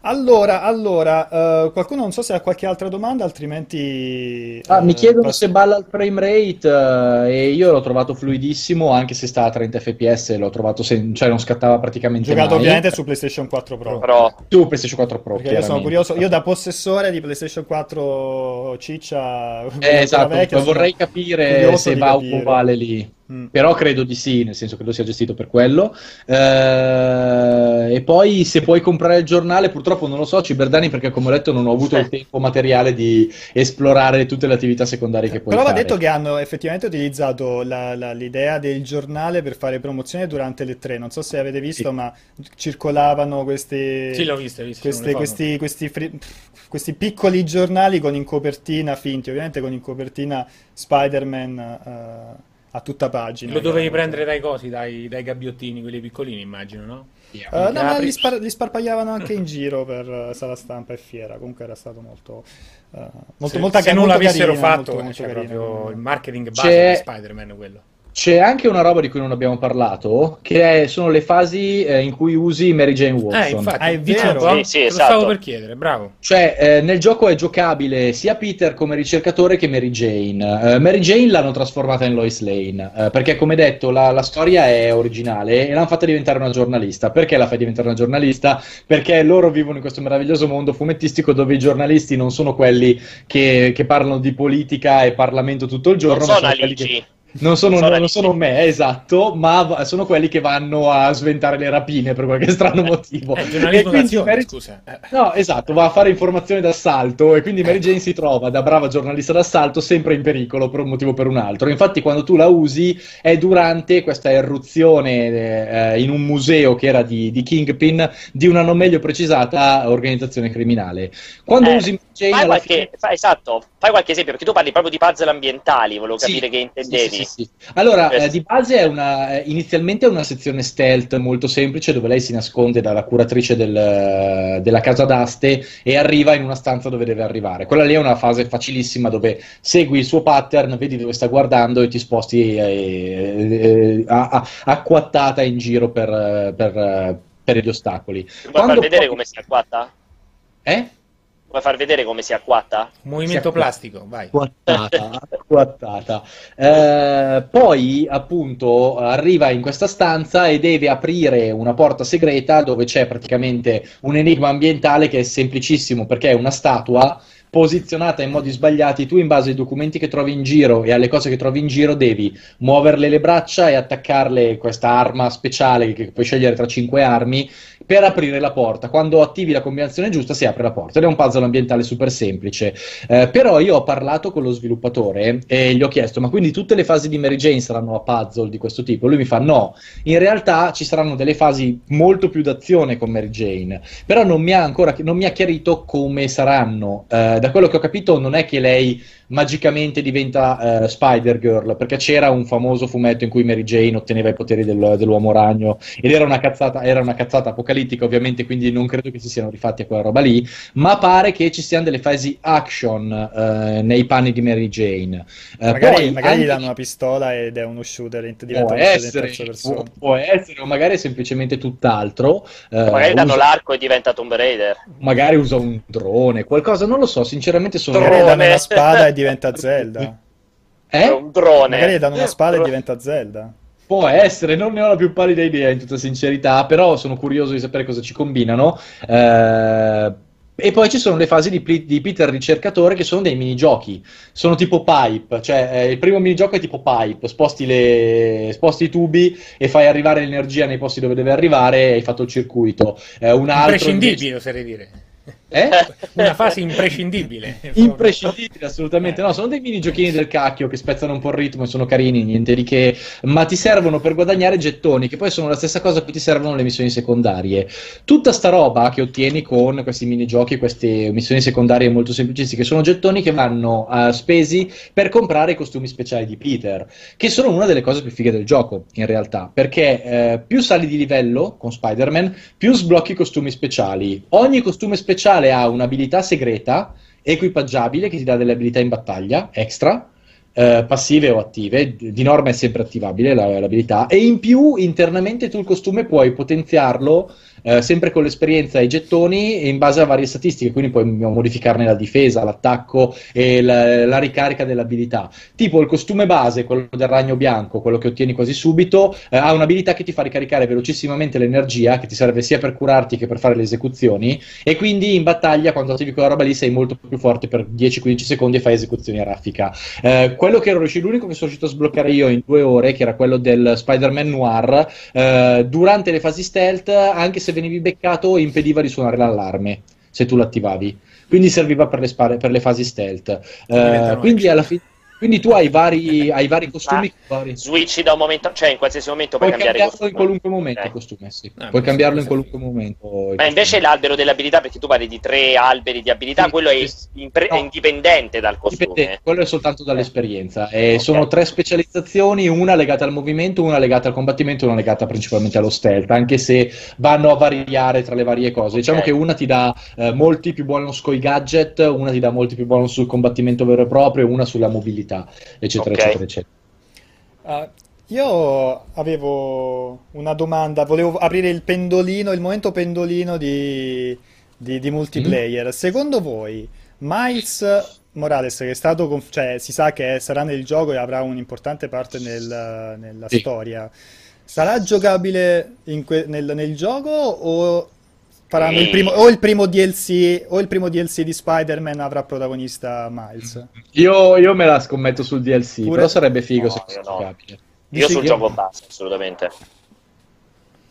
Allora, allora, eh, qualcuno non so se ha qualche altra domanda, altrimenti... Ah, mi eh, chiedono passo- se balla il frame rate eh, e io l'ho trovato fluidissimo, anche se sta a 30 fps, l'ho trovato, sen- cioè non scattava praticamente Giocato mai. ovviamente su PlayStation 4 Pro. Però Su PlayStation 4 Pro, Perché io sono curioso, io da possessore di PlayStation 4 ciccia, Eh, esatto, vecchia, vorrei capire se va capire. uguale lì. Mm. Però credo di sì, nel senso che lo sia gestito per quello. Eh, e poi se puoi comprare il giornale, purtroppo non lo so, Ciberdani, perché come ho detto non ho avuto il tempo materiale di esplorare tutte le attività secondarie che puoi Però va fare. detto che hanno effettivamente utilizzato la- la- l'idea del giornale per fare promozione durante le tre. Non so se avete visto, Sì. ma circolavano questi, Sì, ho visto, queste- questi, questi, fri- questi piccoli giornali con in copertina finti, ovviamente con in copertina Spider-Man eh, a tutta pagina. Lo dovevi prendere dai cosi, dai, dai gabbiottini, quelli piccolini, immagino, no? Eh, no, ma li, spar- li sparpagliavano anche in giro per eh, sala stampa e fiera. Comunque era stato molto, eh, molto, se, molta se non molto l'avessero carina, fatto, molto, molto cioè, proprio il marketing base C'è- di Spider-Man quello. C'è anche una roba di cui non abbiamo parlato, che è- sono le fasi eh, in cui usi Mary Jane Watson. Eh, infatti, Ah, è vero? Sì, sì, esatto. stavo per chiedere, bravo. Cioè, eh, nel gioco è giocabile sia Peter come ricercatore che Mary Jane. Eh, Mary Jane l'hanno trasformata in Lois Lane, eh, perché come detto la, la storia è originale e l'hanno fatta diventare una giornalista. Perché la fai diventare una giornalista? Perché loro vivono in questo meraviglioso mondo fumettistico dove i giornalisti non sono quelli che, che parlano di politica e Parlamento tutto il giorno, non ma sono sono quelli che... Non sono, Non non sono me, esatto, ma sono quelli che vanno a sventare le rapine per qualche strano motivo. È E quindi Mary- scusa. Eh. No, esatto, va a fare informazione d'assalto e quindi Mary Jane si trova da brava giornalista d'assalto sempre in pericolo per un motivo o per un altro. Infatti, quando tu la usi è durante questa irruzione eh, in un museo che era di, di Kingpin di una non meglio precisata organizzazione criminale. Quando Eh, usi Mary Jane Fai qualche, fine- fai- esatto, fai qualche esempio, perché tu parli proprio di puzzle ambientali, volevo Sì, capire che sì, intendevi. sì, sì, sì. Allora, Questo. eh, di base è una, eh, inizialmente è una sezione stealth molto semplice dove lei si nasconde dalla curatrice del- della casa d'aste e arriva in una stanza dove deve arrivare. Quella lì è una fase facilissima dove segui il suo pattern, vedi dove sta guardando e ti sposti eh, eh, acquattata in giro per, eh, per, eh, per gli ostacoli. Vuoi far Quando vedere poi- come si acquatta? Eh? Vuoi far vedere come si acquatta? Movimento Si- plastico, vai. Acquattata, acquattata. Eh, poi appunto arriva in questa stanza e deve aprire una porta segreta dove c'è praticamente un enigma ambientale che è semplicissimo perché è una statua posizionata in modi sbagliati. Tu in base ai documenti che trovi in giro e alle cose che trovi in giro devi muoverle le braccia e attaccarle questa arma speciale che puoi scegliere tra cinque armi per aprire la porta. Quando attivi la combinazione giusta si apre la porta. Ed è un puzzle ambientale super semplice. Eh, però io ho parlato con lo sviluppatore e gli ho chiesto: ma quindi tutte le fasi di Mary Jane saranno a puzzle di questo tipo? Lui mi fa: no, in realtà ci saranno delle fasi molto più d'azione con Mary Jane. Però non mi ha ancora non mi ha chiarito come saranno. Eh, da quello che ho capito, non è che lei magicamente diventa eh, Spider-Girl, perché c'era un famoso fumetto in cui Mary Jane otteneva i poteri del- dell'uomo ragno ed era una cazzata, era una cazzata apocalittica, ovviamente, quindi non credo che si siano rifatti a quella roba lì, ma pare che ci siano delle fasi action eh, nei panni di Mary Jane. Eh, Magari, poi magari gli anche- danno una pistola ed è uno shooter, diventa Può in essere, può, persona. può essere, o magari è semplicemente tutt'altro. Magari danno usa- l'arco e diventa Tomb Raider. magari usa un drone, qualcosa, non lo so, sinceramente sono... Magari danno una spada e diventa Zelda. Eh? Un drone. Magari danno una spada e diventa Zelda. Può essere, non ne ho la più pallida idea in tutta sincerità, però sono curioso di sapere cosa ci combinano. Eh, e poi ci sono le fasi di, di, Peter ricercatore che sono dei minigiochi, sono tipo pipe, cioè eh, il primo minigioco è tipo pipe, sposti, le, sposti, i tubi e fai arrivare l'energia nei posti dove deve arrivare e hai fatto il circuito. Eh, un altro Imprescindibile, invece... oserei dire. Eh? Una fase imprescindibile. Imprescindibile, assolutamente. No, sono dei mini giochini del cacchio che spezzano un po' il ritmo e sono carini, niente di che, ma ti servono per guadagnare gettoni, che poi sono la stessa cosa che ti servono le missioni secondarie. Tutta sta roba che ottieni con questi minigiochi, queste missioni secondarie molto semplicistiche, sono gettoni che vanno uh, spesi per comprare i costumi speciali di Peter, che sono una delle cose più fighe del gioco, in realtà, perché eh, più sali di livello con Spider-Man, più sblocchi costumi speciali. Ogni costume speciale speciale ha un'abilità segreta equipaggiabile che ti dà delle abilità in battaglia extra, eh, passive o attive, di norma è sempre attivabile la, l'abilità, e in più internamente tu il costume puoi potenziarlo eh, sempre con l'esperienza e i gettoni in base a varie statistiche, quindi puoi modificarne la difesa, l'attacco e la, la ricarica dell'abilità. Tipo il costume base, quello del ragno bianco, quello che ottieni quasi subito, eh, ha un'abilità che ti fa ricaricare velocissimamente l'energia, che ti serve sia per curarti che per fare le esecuzioni, e quindi in battaglia quando attivi quella roba lì sei molto più forte per 10-15 secondi e fai esecuzioni a raffica. Eh, quello che ero riuscito, l'unico che sono riuscito a sbloccare io in due ore, che era quello del Spider-Man Noir, eh, durante le fasi stealth, anche se venivi beccato impediva di suonare l'allarme se tu l'attivavi. Quindi serviva per le, spare, per le fasi stealth. Uh, quindi alla fine quindi tu hai vari, hai vari costumi. Vari... Switchi da un momento, cioè in qualsiasi momento puoi, puoi cambiare costume. in qualunque momento okay. costume, sì. ah, puoi cambiarlo in qualunque momento. Ma invece l'albero delle abilità, perché tu parli di tre alberi di abilità, sì, quello è, impre- no. è, indipendente dal costume. Dipende, quello è soltanto dall'esperienza. E okay. Sono tre specializzazioni, una legata al movimento, una legata al combattimento e una legata principalmente allo stealth, anche se vanno a variare tra le varie cose. Diciamo okay. che una ti dà eh, molti più bonus con i gadget, una ti dà molti più bonus sul combattimento vero e proprio e una sulla mobilità eccetera, okay. eccetera, eccetera. Uh, io avevo una domanda, volevo aprire il pendolino, il momento pendolino di, di, di multiplayer. Mm. Secondo voi, Miles Morales, che è stato, conf- cioè si sa che sarà nel gioco e avrà un'importante parte nel, nella sì. storia, sarà giocabile que- nel, nel, gioco o faranno il primo, o, il primo DLC, o il primo DLC di Spider-Man avrà protagonista Miles. Io, io me la scommetto sul DLC, Pure... però sarebbe figo no, se fosse no. Io sul gioco base, assolutamente.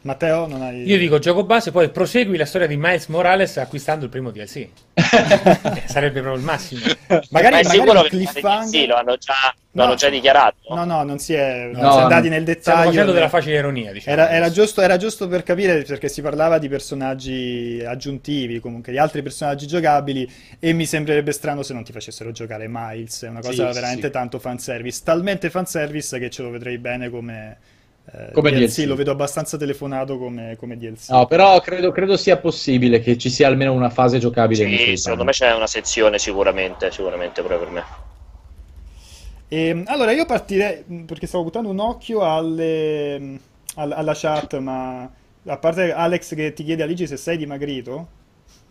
Matteo, non hai... Io dico gioco base, poi prosegui la storia di Miles Morales acquistando il primo DLC. Sarebbe proprio il massimo. Magari, Ma magari un cliffhanger... Sì, lo hanno già, no, l'hanno già dichiarato. No, no, non si è, non si è andati nel dettaglio. Stiamo facendo della facile ironia, diciamo. Era, era, giusto, era, giusto, per capire, perché si parlava di personaggi aggiuntivi, comunque di altri personaggi giocabili, e mi sembrerebbe strano se non ti facessero giocare Miles. È una cosa sì, veramente sì. tanto fanservice. Talmente fanservice che ce lo vedrei bene come come DLC, DLC, lo vedo abbastanza telefonato come, come DLC. No, però credo, credo, sia possibile che ci sia almeno una fase giocabile. Sì, secondo me c'è una sezione sicuramente, sicuramente proprio per me. E, ehm, allora io partirei, perché stavo buttando un occhio alle, alla chat, ma a parte Alex che ti chiede a Ligi se sei dimagrito,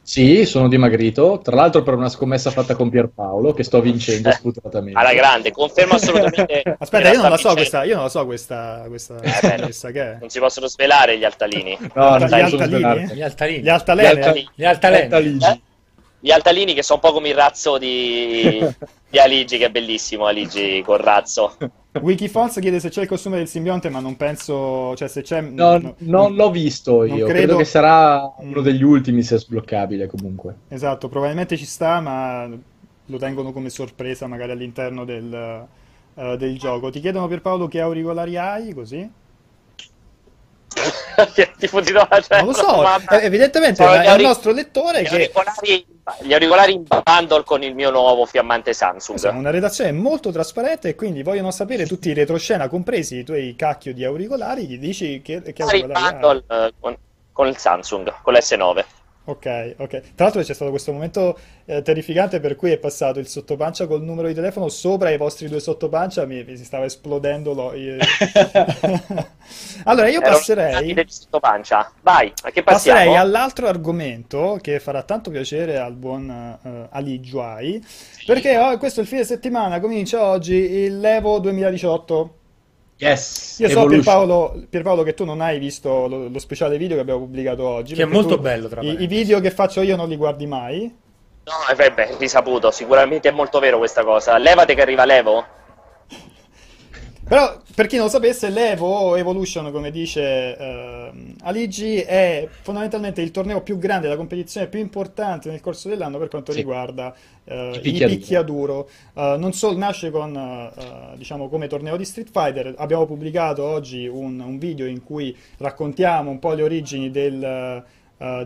sì, sono dimagrito. Tra l'altro, per una scommessa fatta con Pierpaolo, che sto vincendo eh, sputatamente. Alla grande, confermo assolutamente. Aspetta, io non, la so questa, io non la so questa, questa eh, scommessa che è. Non si possono svelare gli altalini. No, gli, altalini? gli altalini. Gli altalini. Gli altalini. Eh? Gli altalini che sono un po' come il razzo di, di Aligi, che è bellissimo Aligi col razzo. Wikifox chiede se c'è il costume del simbionte, ma non penso. Cioè, se c'è. No, no, non l'ho visto io. Credo... credo... che sarà uno degli ultimi se sbloccabile comunque. Esatto, probabilmente ci sta, ma lo tengono come sorpresa magari all'interno del, uh, del gioco. Ti chiedono per Paolo che auricolari hai, così? di no, cioè, non lo so, eh, evidentemente è il nostro lettore gli che... Auricolari, gli auricolari in bundle con il mio nuovo fiammante Samsung. Esatto, una redazione molto trasparente e quindi vogliono sapere tutti i retroscena, compresi i tuoi cacchio di auricolari, gli dici che, che auricolari bundle, uh, con, con il Samsung, con l'S9. Ok, ok. Tra l'altro c'è stato questo momento eh, terrificante per cui è passato il sottopancia col numero di telefono sopra i vostri due sottopancia, mi, mi si stava esplodendo. Lo, io... allora io passerei... Sottopancia. Vai, a che passiamo? Passerei all'altro argomento che farà tanto piacere al buon uh, Ali Juai, sì. perché oh, questo è il fine settimana, comincia oggi il Levo 2018. Yes, Io so. Pierpaolo, Pierpaolo che tu non hai visto lo, lo speciale video che abbiamo pubblicato oggi. Che è molto tu bello, tra i, parentesi. I video che faccio io non li guardi mai. No, eh, beh, risaputo, sicuramente è molto vero questa cosa. Levate che arriva Levo? Però, per chi non lo sapesse, l'Evo Evolution, come dice ehm, Aligi, è fondamentalmente il torneo più grande, la competizione più importante nel corso dell'anno per quanto Sì. riguarda eh, Il i picchiaduro. picchiaduro. Eh, non solo nasce con, eh, diciamo, come torneo di Street Fighter, abbiamo pubblicato oggi un, un video in cui raccontiamo un po' le origini del,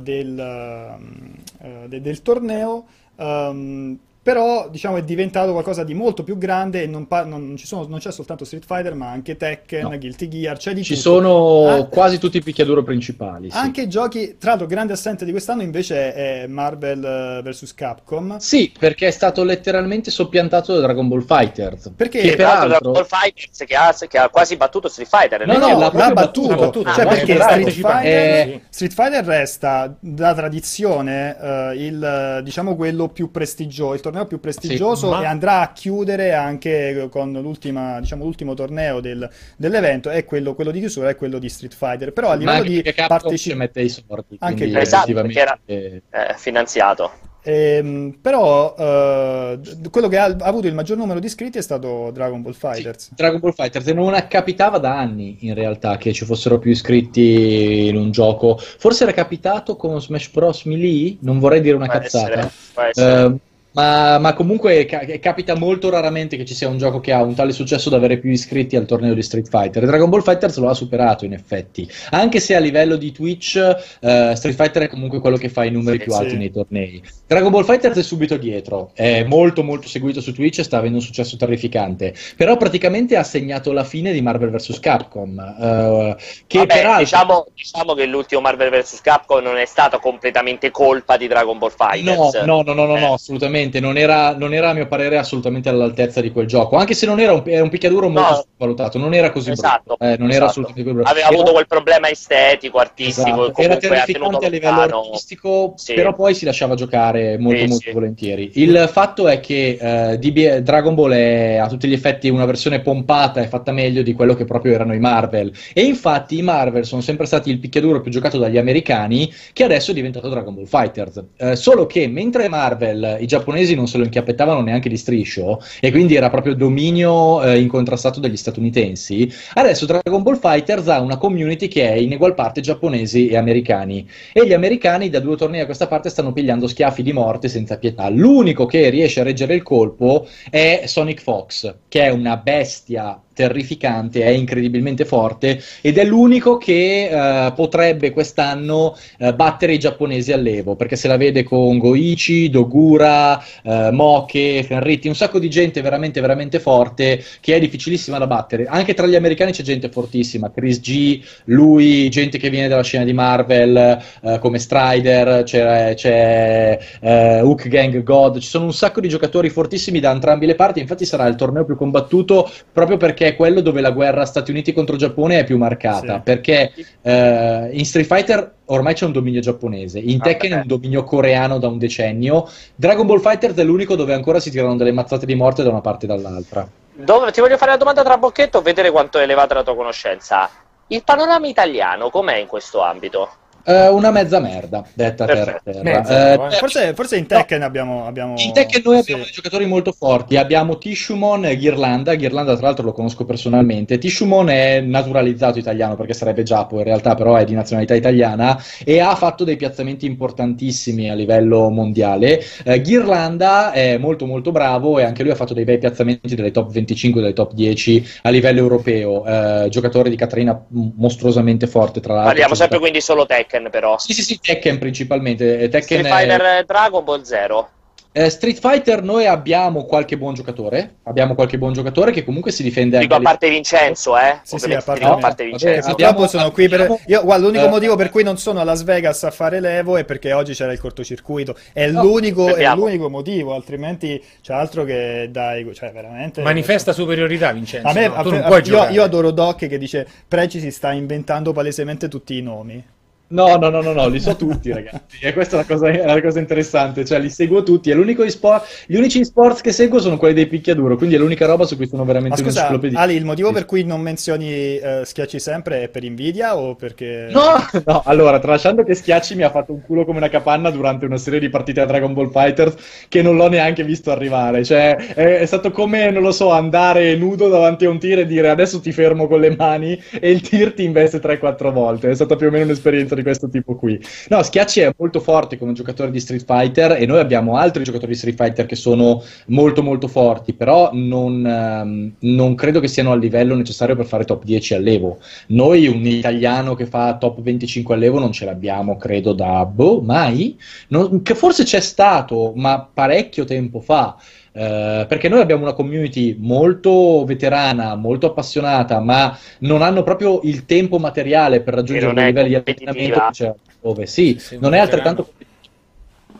del, ehm, eh, de- del torneo. ehm, però diciamo è diventato qualcosa di molto più grande e non, pa- non ci sono- non c'è soltanto Street Fighter ma anche Tekken, No. Guilty Gear, c'è di Ci tutto. sono Ah, quasi tutti i picchiaduro principali. sì. anche giochi, tra l'altro grande assente di quest'anno invece è Marvel eh, vs Capcom Sì, perché è stato letteralmente soppiantato da Dragon Ball Fighters. Perché Che peraltro... Dragon Ball Fighters che ha, che ha quasi battuto Street Fighter. No, No, no, no, l'ha l'ha battuto, battuto. battuto. cioè Ah, perché eh, Street Fighter, sì. Street Fighter resta da tradizione eh, il, eh, diciamo, quello più prestigioso, il torneo più prestigioso ma- e andrà a chiudere anche con l'ultima, diciamo, l'ultimo torneo del- dell'evento, è quello, quello di chiusura, è quello di Street Fighter, però a Ma livello anche di partecipazione... mette i soldi, Anche quindi quello. Esatto, perché era-. Eh, finanziato. Ehm, però eh, quello che ha, ha avuto il maggior numero di iscritti è stato Dragon Ball Sì, Fighters. Dragon Ball Fighters non capitava da anni in realtà che ci fossero più iscritti in un gioco. Forse era capitato con Smash Bros. Melee, non vorrei dire una Può cazzata. essere, può essere. Eh, ma, ma comunque ca- capita molto raramente che ci sia un gioco che ha un tale successo da avere più iscritti al torneo di Street Fighter. Dragon Ball Fighters lo ha superato in effetti, anche se a livello di Twitch eh, Street Fighter è comunque quello che fa i numeri Sì, più sì. alti nei tornei. Dragon Ball Fighters è subito dietro, è molto molto seguito su Twitch e sta avendo un successo terrificante, però praticamente ha segnato la fine di Marvel vs. Capcom, eh, che Vabbè, peraltro... diciamo, diciamo che l'ultimo Marvel vs. Capcom non è stato completamente colpa di Dragon Ball No, Fighters. no, no, no, no, Eh. no, assolutamente. Non era, non era, a mio parere, assolutamente all'altezza di quel gioco. Anche se non era un, era un picchiaduro molto No. valutato, non era così Esatto, brutto. Eh, non era esatto. assolutamente così brutto. Aveva Era- avuto quel problema estetico, artistico, esatto, Era terrificante a livello lontano. artistico, Sì. però poi si lasciava giocare molto, Sì, molto sì. volentieri. Il fatto è che eh, DB Dragon Ball è a tutti gli effetti una versione pompata e fatta meglio di quello che proprio erano i Marvel. E infatti i Marvel sono sempre stati il picchiaduro più giocato dagli americani, che adesso è diventato Dragon Ball Fighters. Eh, solo che mentre Marvel i giapponesi non se lo inchiappettavano neanche di striscio, e quindi era proprio dominio eh, incontrastato dagli statunitensi, adesso Dragon Ball Fighters ha una community che è in egual parte giapponesi e americani. E gli americani da due tornei a questa parte stanno pigliando schiaffi di morte senza pietà. L'unico che riesce a reggere il colpo è Sonic Fox, che è una bestia terrificante, è incredibilmente forte ed è l'unico che eh, potrebbe quest'anno eh, battere i giapponesi all'Evo, perché se la vede con Goichi, Dogura, eh, Moke, Fenritti, un sacco di gente veramente veramente forte che è difficilissima da battere. Anche tra gli americani c'è gente fortissima, Chris G, lui, gente che viene dalla scena di Marvel eh, come Strider, c'è, c'è eh, Hook Gang God, ci sono un sacco di giocatori fortissimi da entrambi le parti, infatti sarà il torneo più combattuto proprio perché è quello dove la guerra Stati Uniti contro Giappone è più marcata, Sì. perché eh, in Street Fighter ormai c'è un dominio giapponese, in Ah, Tekken è un dominio coreano da un decennio, Dragon Ball Fighter è l'unico dove ancora si tirano delle mazzate di morte da una parte e dall'altra. Dove, ti voglio fare una domanda tra bocchetto, vedere quanto è elevata la tua conoscenza. Il panorama italiano com'è in questo ambito? Eh, una mezza merda, detta per Perfetto. terra. Mezza, Eh, no, eh. Forse, forse in Tekken abbiamo, abbiamo... In Tekken noi sì. abbiamo dei giocatori molto forti, abbiamo Tishumon e Ghirlanda, Ghirlanda tra l'altro lo conosco personalmente, Tishumon è naturalizzato italiano perché sarebbe Giappo in realtà però è di nazionalità italiana e ha fatto dei piazzamenti importantissimi a livello mondiale, Eh, Ghirlanda è molto molto bravo e anche lui ha fatto dei bei piazzamenti delle top 25, delle top 10 a livello europeo, Eh, giocatore di Catrina m- mostruosamente forte tra l'altro. Parliamo sempre quindi solo Tekken però. Sì sì sì, Tekken principalmente, Eh, Tekken Street è- Fighter eh, Dragon Ball Zero. eh, Street Fighter noi abbiamo qualche buon giocatore, abbiamo qualche buon giocatore che comunque si difende Dico anche a parte Vincenzo, eh? Sì, sì, a parte- dico a parte Vincenzo. abbiamo- sono qui per... Io, guarda, l'unico eh, motivo per cui non sono a Las Vegas a fare l'Evo è perché oggi c'era il cortocircuito. È No, l'unico, è l'unico motivo, altrimenti c'è altro che dai... Cioè, veramente... Manifesta superiorità, Vincenzo. A me, no? a- tu non a- puoi io, io adoro Doc che dice Preci si sta inventando palesemente tutti i nomi. No, no, no, no, no, li so tutti, ragazzi. E questa è la cosa, è la cosa interessante. Cioè, li seguo tutti. È l'unico esport, gli unici sport che seguo sono quelli dei picchiaduro. Quindi è l'unica roba su cui sono veramente Ma scusa, Ali, il motivo per cui non menzioni uh, Schiacci sempre è per invidia o perché. No, no, allora, tralasciando che Schiacci mi ha fatto un culo come una capanna durante una serie di partite a Dragon Ball Fighters che non l'ho neanche visto arrivare. Cioè, è, è stato come, non lo so, andare nudo davanti a un tir e dire adesso ti fermo con le mani e il tir ti investe 3-4 volte. È stata più o meno un'esperienza di questo tipo qui. No, Schiacci è molto forte come giocatore di Street Fighter e noi abbiamo altri giocatori di Street Fighter che sono molto molto forti, però non, um, non credo che siano al livello necessario per fare top 10 all'Evo. Noi un italiano che fa top 25 all'Evo non ce l'abbiamo, credo, da boh, mai? Non, che forse c'è stato, ma parecchio tempo fa. Uh, perché noi abbiamo una community molto veterana, molto appassionata, ma non hanno proprio il tempo materiale per raggiungere dei livelli di allenamento cioè, dove sì, sì non è altrettanto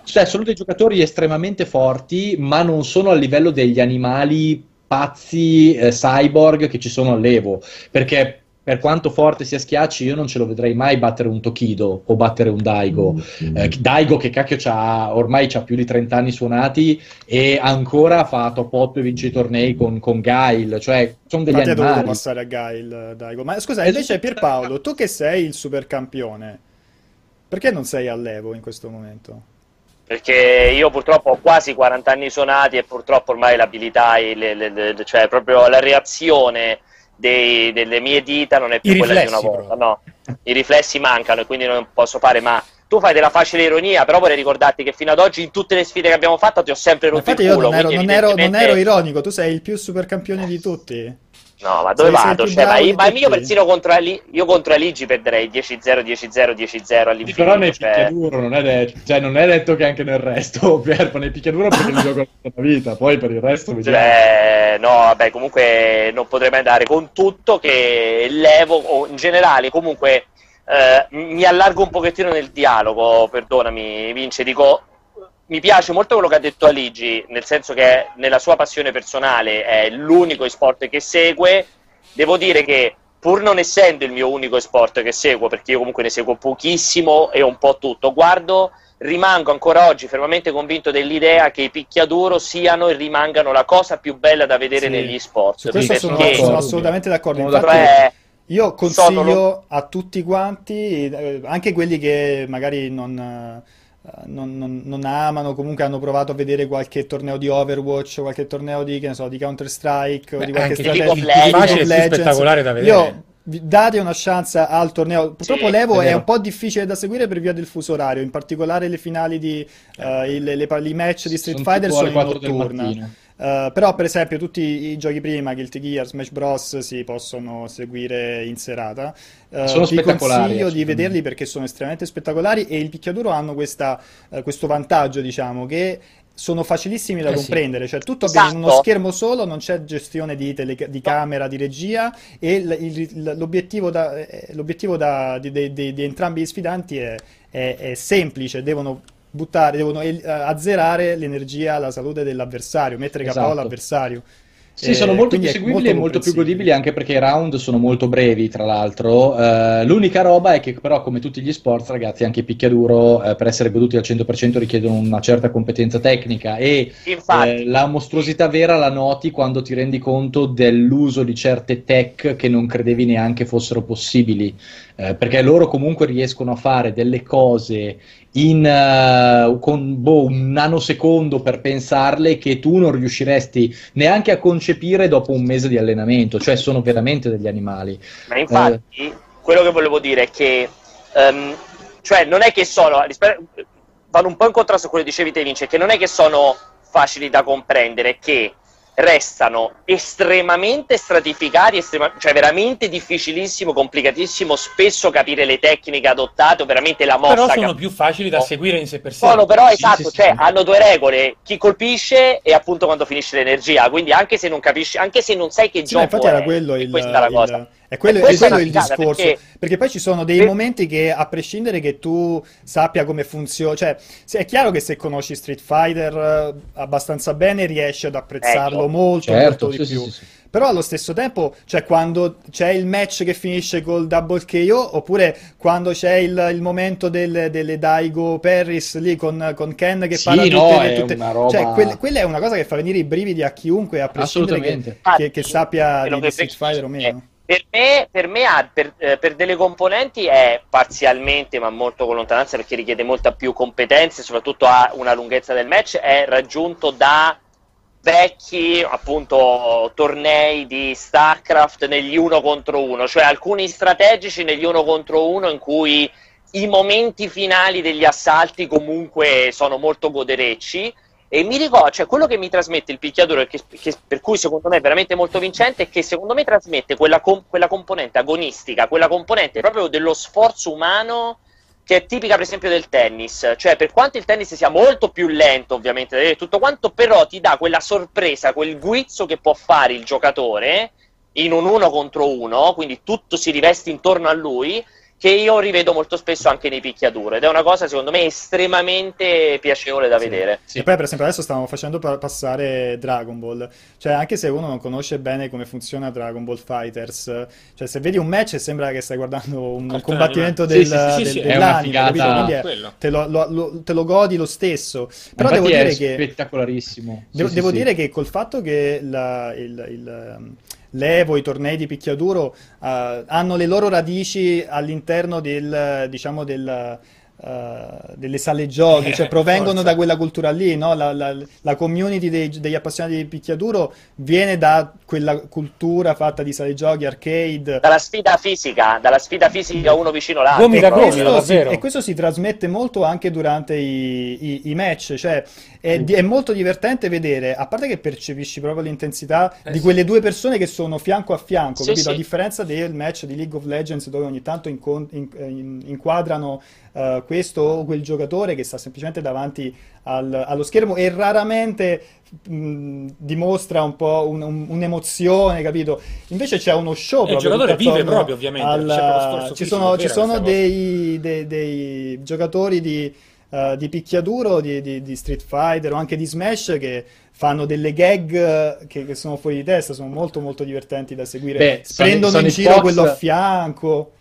cioè sono dei giocatori estremamente forti, ma non sono a livello degli animali pazzi eh, cyborg che ci sono all'Evo, perché per quanto forte sia Schiacci, io non ce lo vedrei mai battere un Tokido o battere un Daigo. Mm-hmm. Eh, Daigo che cacchio c'ha, ormai ha più di 30 anni suonati e ancora fa top 8 e vince i tornei con, con Gail, cioè sono degli Infatti animali. dovuto passare a Gail, Daigo. Ma scusa, invece Pierpaolo, tu che sei il super campione, perché non sei all'Evo in questo momento? Perché io purtroppo ho quasi 40 anni suonati e purtroppo ormai l'abilità, le, le, le, cioè proprio la reazione dei, delle mie dita non è più I quella di una volta. No, i riflessi mancano e quindi non posso fare, ma tu fai della facile ironia, però vorrei ricordarti che fino ad oggi in tutte le sfide che abbiamo fatto ti ho sempre rotto Infatti il culo. Io non ero, non, ero, non ero ironico, tu sei il più super campione di tutti. No, ma dove sei, vado? Sei cioè, ma, io, ma io persino contro, Ali, io contro Aligi perderei 10-0, 10-0, 10-0 all'infinito. Però nei cioè... picchiaduro non è, detto, cioè, non è detto che anche nel resto, Pierpo, nei picchiaduro perché li gioco tutta la vita, poi per il resto vediamo. Cioè, no, vabbè, comunque non potrei mai andare con tutto che levo, o in generale, comunque eh, mi allargo un pochettino nel dialogo, perdonami Vince, dico mi piace molto quello che ha detto Aligi, nel senso che nella sua passione personale è l'unico sport che segue. Devo dire che pur non essendo il mio unico sport che seguo, perché io comunque ne seguo pochissimo e un po' tutto, guardo, rimango ancora oggi fermamente convinto dell'idea che i picchiaduro siano e rimangano la cosa più bella da vedere sì. negli sport. Su questo sono, sono, assolutamente d'accordo. Infatti, cioè, io consiglio sono... a tutti quanti, eh, anche quelli che magari non non, non, non, amano, comunque hanno provato a vedere qualche torneo di Overwatch, qualche torneo di, so, di Counter-Strike Beh, o di qualche strategia di League of spettacolare da vedere. Io date una chance al torneo. Purtroppo sì, l'Evo è, è, un po' difficile da seguire per via del fuso orario, in particolare le finali di uh, i, le, le, i match di Street sono Fighter sono in notturna. Uh, però per esempio tutti i giochi prima, Guilty Gear, Smash Bros si possono seguire in serata. Uh, sono vi consiglio di vederli perché sono estremamente spettacolari e il picchiaduro hanno questa, uh, questo vantaggio, diciamo, che sono facilissimi da eh comprendere, sì. cioè tutto esatto. avviene in uno esatto. schermo solo, non c'è gestione di, tele, di camera, di regia e il, il, l'obiettivo, da, eh, l'obiettivo da, di, di, di, entrambi gli sfidanti è, è, è semplice, devono buttare, devono eh, azzerare l'energia, la salute dell'avversario, mettere esatto. capo all'avversario. Sì, sono molto più seguibili molto e molto più godibili anche perché i round sono molto brevi, tra l'altro. Uh, l'unica roba è che, però, come tutti gli sport, ragazzi, anche i picchiaduro uh, per essere goduti al 100% richiedono una certa competenza tecnica. E uh, la mostruosità vera la noti quando ti rendi conto dell'uso di certe tech che non credevi neanche fossero possibili. perché loro comunque riescono a fare delle cose in, uh, con boh, un nanosecondo per pensarle che tu non riusciresti neanche a concepire dopo un mese di allenamento, cioè sono veramente degli animali. Ma infatti, eh. quello che volevo dire è che, um, cioè, non è che sono, vanno un po' in contrasto con quello che dicevi te, Vince, che non è che sono facili da comprendere, che restano estremamente stratificati, estrema, cioè veramente difficilissimo, complicatissimo, spesso capire le tecniche adottate o veramente la mossa. Però sono cap- più facili da seguire in sé per sé. Sono però, sì, esatto, sì, cioè sì. hanno due regole, chi colpisce e appunto quando finisce l'energia, quindi anche se non capisci, anche se non sai che gioco infatti è, era quello il, questa è la cosa. È quello, E è è quello una il discorso. perché- Perché poi ci sono dei per- momenti che, a prescindere che tu sappia come funziona, cioè, è chiaro che se conosci Street Fighter eh, abbastanza bene riesci ad apprezzarlo Ecco. molto, Certo, molto di sì, più. sì, sì, sì. Però allo stesso tempo, cioè quando c'è il match che finisce col double KO, oppure quando c'è il, il momento del- delle Daigo Perris lì con, con Ken che Sì, parla no, tutte, le- è tutte- una roba- cioè, quel- quella è una cosa che fa venire i brividi a chiunque, a prescindere che, che- che sappia di, di Street Fighter o meno. Per me, per, me ha- per, eh, per delle componenti è parzialmente, ma molto con lontananza perché richiede molta più competenza e soprattutto ha una lunghezza del match, è raggiunto da vecchi appunto tornei di StarCraft negli uno contro uno, cioè alcuni strategici negli uno contro uno in cui i momenti finali degli assalti comunque sono molto goderecci e mi ricordo, cioè quello che mi trasmette il picchiaduro, che, che- per cui secondo me è veramente molto vincente, è che secondo me trasmette quella, com- quella componente agonistica, quella componente proprio dello sforzo umano che è tipica per esempio del tennis, cioè per quanto il tennis sia molto più lento ovviamente, tutto quanto, però ti dà quella sorpresa, quel guizzo che può fare il giocatore in un uno contro uno, quindi tutto si riveste intorno a lui, che io rivedo molto spesso anche nei picchiaduro ed è una cosa secondo me estremamente piacevole da Sì. vedere. Sì. E poi, per esempio, adesso stiamo facendo pa- passare Dragon Ball. Cioè, anche se uno non conosce bene come funziona Dragon Ball Fighters, cioè, se vedi un match sembra che stai guardando un Cartone combattimento animato. del, Sì, sì, sì, del- sì, è una dell'anime, è- Quello. te lo, lo- lo- te lo godi lo stesso. Però devo Infatti è dire che. spettacolarissimo. Sì, Devo, sì, devo sì. dire che col fatto che la- il, il, l'Evo, i tornei di picchiaduro eh, hanno le loro radici all'interno del, diciamo, del, eh, delle sale giochi, cioè Eh, provengono forza. da quella cultura lì, no? La, la- la community dei- degli appassionati di picchiaduro viene da quella cultura fatta di sale giochi, arcade. Dalla sfida fisica, dalla sfida fisica uno vicino all'altro. Gomito a E questo, si, e questo si trasmette molto anche durante i, i- i match, cioè è, di- è molto divertente vedere, a parte che percepisci proprio l'intensità Eh di sì. quelle due persone che sono fianco a fianco, Sì, capito? A sì. differenza del match di League of Legends dove ogni tanto incon- in- in- inquadrano eh, questo o quel giocatore che sta semplicemente davanti al- allo schermo e raramente mh, dimostra un po' un- un- un'emozione, capito? Invece c'è uno show E il proprio giocatore vive proprio, ovviamente, al- c'è proprio ci sono, ci sono dei, dei- dei giocatori di, eh, di picchiaduro, di, di- di Street Fighter o anche di Smash che fanno delle gag eh, che, che sono fuori di testa, sono molto molto divertenti da seguire. Beh, Prendono in Sonic giro Fox- quello a fianco.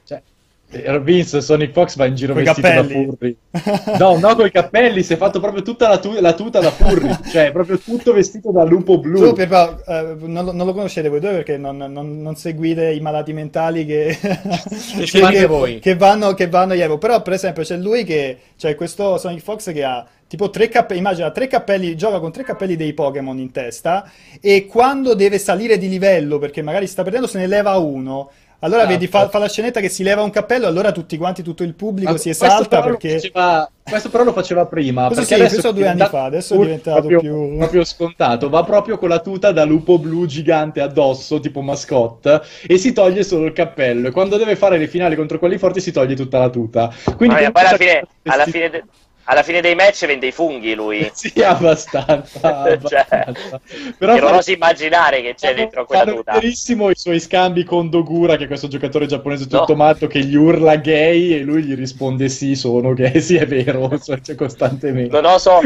Cioè, eh, Vince, Sonic Fox va in giro Coi vestito cappelli. da furry. No, no, con i cappelli, si è fatto proprio tutta la, tu- la tuta da furry, cioè proprio tutto vestito da lupo blu. Tu, Pierpaolo, eh, non, lo- non lo conoscete voi due perché non, non- non seguite i malati mentali che, che, che- voi. che vanno, che vanno Evo. Però, per esempio, c'è lui che, c'è questo Sonic Fox che ha tipo tre cappelli, immagina tre cappelli, gioca con tre cappelli dei Pokémon in testa e quando deve salire di livello perché magari sta perdendo se ne leva uno. Allora Esatto. vedi, fa, fa la scenetta che si leva un cappello, allora tutti quanti, tutto il pubblico Ma si esalta perché... faceva- questo però lo faceva prima. Questo perché sì, adesso questo due anni fa, adesso è diventato proprio, più- proprio scontato. Va proprio con la tuta da lupo blu gigante addosso, tipo mascotte, e si toglie solo il cappello. E quando deve fare le finali contro quelli forti si toglie tutta la tuta. Quindi Vabbè, poi alla fine, alla fine de- alla fine dei match vende i funghi lui. Sì, abbastanza. Cioè, abbastanza. Però che non fa- oso immaginare che c'è dentro quella tuta. benissimo i suoi scambi con Dogura, che è questo giocatore giapponese tutto No. matto che gli urla gay e lui gli risponde sì, sono gay, sì è vero, cioè, costantemente. Non oso.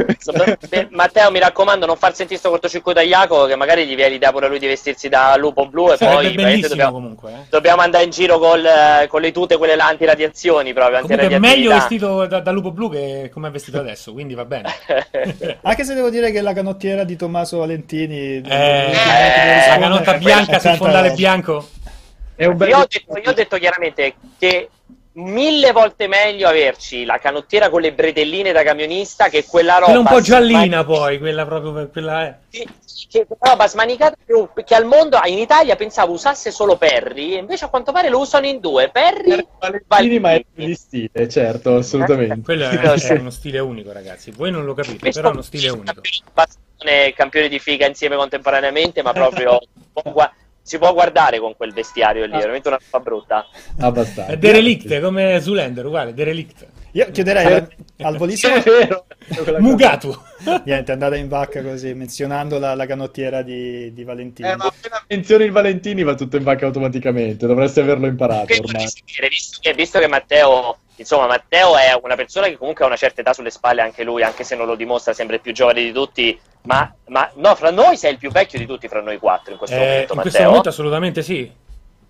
Beh, Matteo, mi raccomando, non far sentire sto cortocircuito a Jacopo, che magari gli viene l'idea pure a lui di vestirsi da lupo blu e Sarebbe poi dobbiamo, comunque. Eh. dobbiamo andare in giro col, eh, con le tute, quelle là antiradiazioni proprio. Comunque è meglio vestito da, da lupo blu che come è vestito adesso, quindi va bene. Anche se devo dire che la canottiera di Tommaso Valentini... Eh, Eh, la canotta bianca sul fondale roba. bianco. È un bel... Io ho, detto, io ho detto chiaramente che mille volte meglio averci la canottiera con le bretelline da camionista che quella roba Quella un po' giallina poi, quella proprio per quella è. che roba smanicata che al mondo in Italia pensavo usasse solo Perry e invece a quanto pare lo usano in due Perry Valentini, ma è di stile, certo, assolutamente. Quello è, è uno stile unico, ragazzi. Voi non lo capite, Questo però è uno stile unico. Passione, campioni di figa insieme contemporaneamente ma proprio si può guardare con quel vestiario lì è veramente una roba brutta Abbastanza. È derelict, come Zulender, uguale, derelict. Io chiuderei al, al volissimo. Mugatu. Niente, è andata in vacca così, menzionando la, la canottiera di, di Valentino. Eh, ma appena menzioni il Valentini va tutto in vacca automaticamente, dovreste averlo imparato Che ormai. visto che, visto che Matteo, insomma, Matteo è una persona che comunque ha una certa età sulle spalle, anche lui, anche se non lo dimostra, sembra il più giovane di tutti. Ma, ma no, fra noi sei il più vecchio di tutti, fra noi quattro in questo Eh, momento, in Matteo. questo momento assolutamente sì.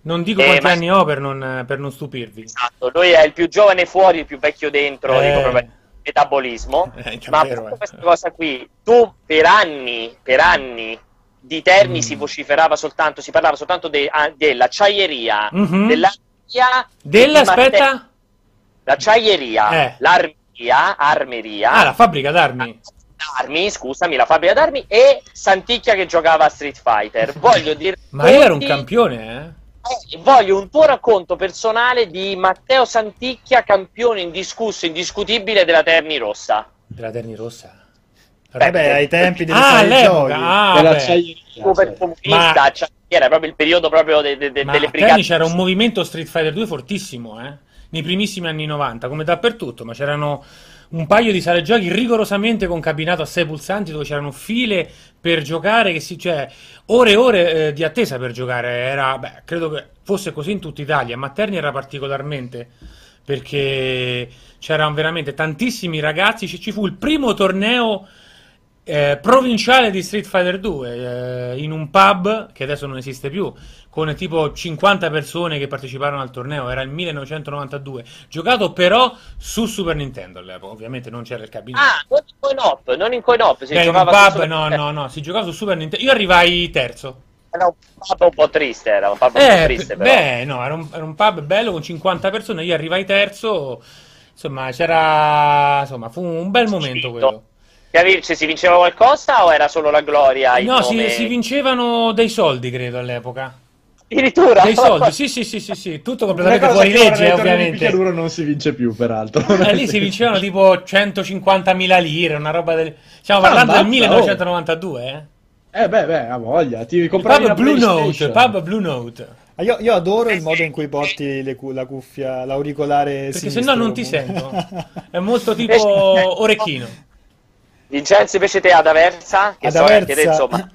Non dico Eh, quanti ma- anni ho per non, per non stupirvi. Esatto, lui è il più giovane fuori, il più vecchio dentro, Eh. dico proprio metabolismo. Eh, Ma vero, eh. questa cosa qui, tu per anni, per anni di Terni Mm. si vociferava soltanto, si parlava soltanto de- ah, dell'acciaieria, Mhm. dell'armeria, Della, di Matteo- aspetta. l'acciaieria, Eh. l'armeria, armeria, Ah, la fabbrica d'armi. Armi, scusami, la fabbrica d'armi e Santicchia che giocava a Street Fighter. Voglio dire Ma io ero un campione, eh. Eh, Voglio un tuo racconto personale di Matteo Santicchia, campione indiscusso, indiscutibile della Terni Rossa. Della Terni Rossa. Eh beh, ai tempi delle ah, giochi. Ah, Super comunista, Ma- cioè, era proprio il periodo proprio de- de- de- Ma delle brigate. Terni c'era un movimento Street Fighter 2 fortissimo, eh? Nei primissimi anni 90, come dappertutto, ma c'erano un paio di sale giochi rigorosamente con cabinato a 6 pulsanti dove c'erano file per giocare, che si, cioè ore e ore eh, di attesa per giocare. Era, beh, credo che fosse così in tutta Italia, ma Terni era particolarmente perché c'erano veramente tantissimi ragazzi. Ci, ci fu il primo torneo eh, provinciale di Street Fighter 2 eh, in un pub che adesso non esiste più con tipo 50 persone che parteciparono al torneo era il 1992 giocato però su Super Nintendo all'epoca ovviamente non c'era il cabinato Ah, non in coin-op, non in coin-op, si Beh, un giocava pub su- no no no si giocava su Super Nintendo io arrivai terzo. Era un pub un po' triste, era un pub un po' eh, triste però. beh no era un, era un pub bello con 50 persone io arrivai terzo insomma c'era insomma fu un bel momento quello Capirci, si vinceva qualcosa o era solo la gloria? il no si, si vincevano dei soldi credo all'epoca Addirittura? Dei soldi, sì, sì, sì, sì, sì, tutto completamente fuori legge, ovviamente. picchiaduro non si vince più, peraltro. Eh, lì si vincevano tipo 150.000 lire, una roba del... Stiamo Ah, parlando del ammazza, 1992, eh. Eh beh, beh, ha voglia. Ti Il compravi pub Blue Note, pub Blue Note. Ah, Io, io adoro il modo in cui porti le cu- la cuffia, l'auricolare Perché se sinistro. no non ti sento. È molto tipo orecchino. Vincenzo invece te ad Aversa, che ad so che te, Aversa, insomma...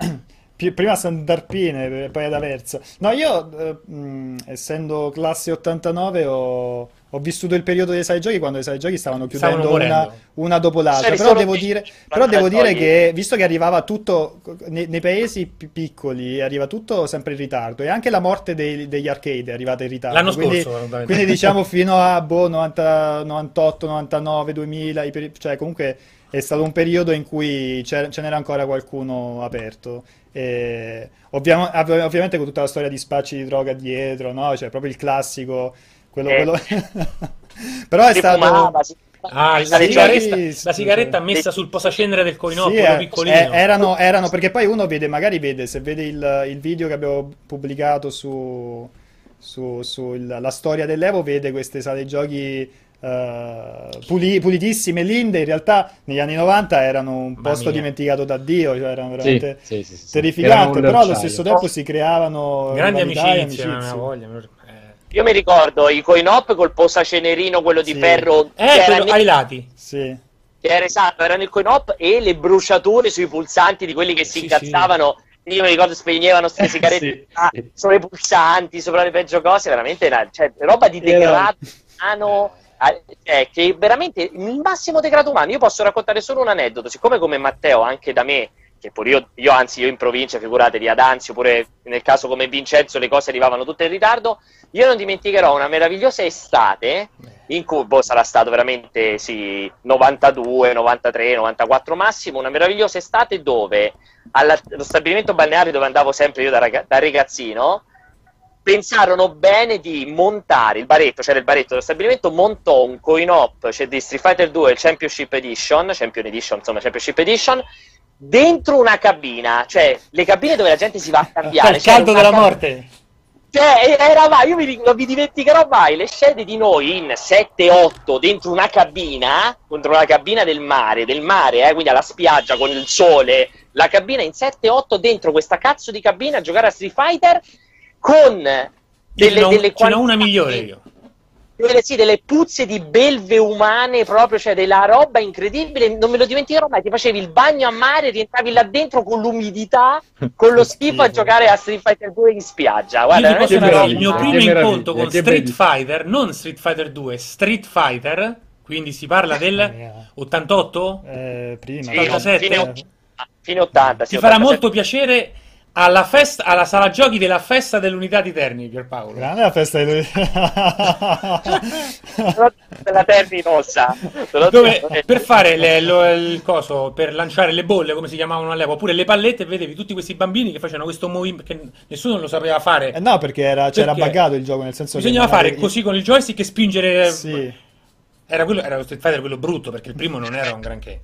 prima a San Darpine, e poi ad Aversa. No, io, eh, mh, essendo classe 89, ho, ho vissuto il periodo dei sai giochi quando i sai giochi stavano chiudendo Stavano una, una dopo l'altra. Però devo dire, però devo dire che, visto che arrivava tutto nei, nei paesi pi- piccoli, arriva tutto sempre in ritardo. E anche la morte dei- degli arcade è arrivata in ritardo. L'anno quindi, scorso, quindi diciamo fino a boh, 90, 98, 99, 2000, i peri- cioè comunque è stato un periodo in cui c'era- ce n'era ancora qualcuno aperto. E ovvia- ov- ovviamente con tutta la storia di spacci di droga dietro, no? Cioè proprio il classico, quello, Eh. quello... Però è si stato... fumava, si- Ah, la si- sigaretta, sì, la sì, sigaretta sì. messa sul posacenere del coinò, Sì, eh, piccolino. eh, erano, erano- perché poi uno vede, magari vede, se vede il, il video che abbiamo pubblicato su, su, sulla storia dell'Evo, vede queste sale giochi eh, puli- pulitissime, linde, in realtà negli anni 90 erano un Mamma posto mia. dimenticato da Dio, cioè erano veramente sì, sì, sì, sì. terrificanti, però allo stesso tempo si creavano Grandi amicizie, amicizie. voglia. eh. Io mi ricordo i coin-op col posacenerino, quello di Sì. ferro, che, Eh, era quello ai lati. Sì. che era esatto, erano il coin-op e le bruciature sui pulsanti di quelli che si Sì, incazzavano. Io mi ricordo spegnevano queste sigarette Sì, ah, sopra i pulsanti, sopra le peggio cose, veramente era, cioè, roba di Era- degrado umano, cioè, che veramente il massimo degrado umano. Io posso raccontare solo un aneddoto, siccome come Matteo, anche da me, che pure io, io anzi io in provincia, figuratevi ad Anzio, oppure nel caso come Vincenzo le cose arrivavano tutte in ritardo, io non dimenticherò una meravigliosa estate in cui boh, sarà stato veramente sì, 92, 93, 94 massimo, una meravigliosa estate dove allo stabilimento balneare dove andavo sempre io da, raga- da ragazzino pensarono bene di montare il baretto, c'era il baretto dello stabilimento, montò un coin-op, cioè di Street Fighter 2 il Championship Edition, Champion Edition, insomma Championship Edition, dentro una cabina, cioè le cabine dove la gente si va a cambiare. il caldo della cab- morte. cioè, eravamo, io mi, non mi dimenticherò mai le scene di noi in 7-8 dentro una cabina, dentro una cabina del mare, del mare, eh, quindi alla spiaggia con il sole, la cabina in 7-8 dentro questa cazzo di cabina a giocare a Street Fighter con delle, n'ho, delle ce n'ho una migliore io. delle, sì, delle puzze di belve umane proprio, cioè della roba incredibile, non me lo dimenticherò mai, ti facevi il bagno a mare, rientravi là dentro con l'umidità, con lo schifo a giocare a Street Fighter 2 in spiaggia. Guarda, Io ti posso il mio primo che incontro con Street. Fighter, non Street Fighter 2, Street Fighter, quindi si parla del mia. 88? Eh, prima. Sì, 87. fine, fine 80. sì, Ti farà 87. molto piacere alla, festa, alla sala giochi della festa dell'unità di Terni, Pierpaolo. Grande la festa di Però della Terni Rossa. Dove per fare le- lo- il coso, per lanciare le bolle, come si chiamavano all'epoca, oppure le pallette, vedevi tutti questi bambini che facevano questo movimento che nessuno lo sapeva fare. Eh no, perché era, c'era Perché buggato il gioco, nel senso Bisognava che non fare così con il joystick e spingere. Sì. Era, quello, era lo Street Fighter quello brutto, perché il primo non era un granché.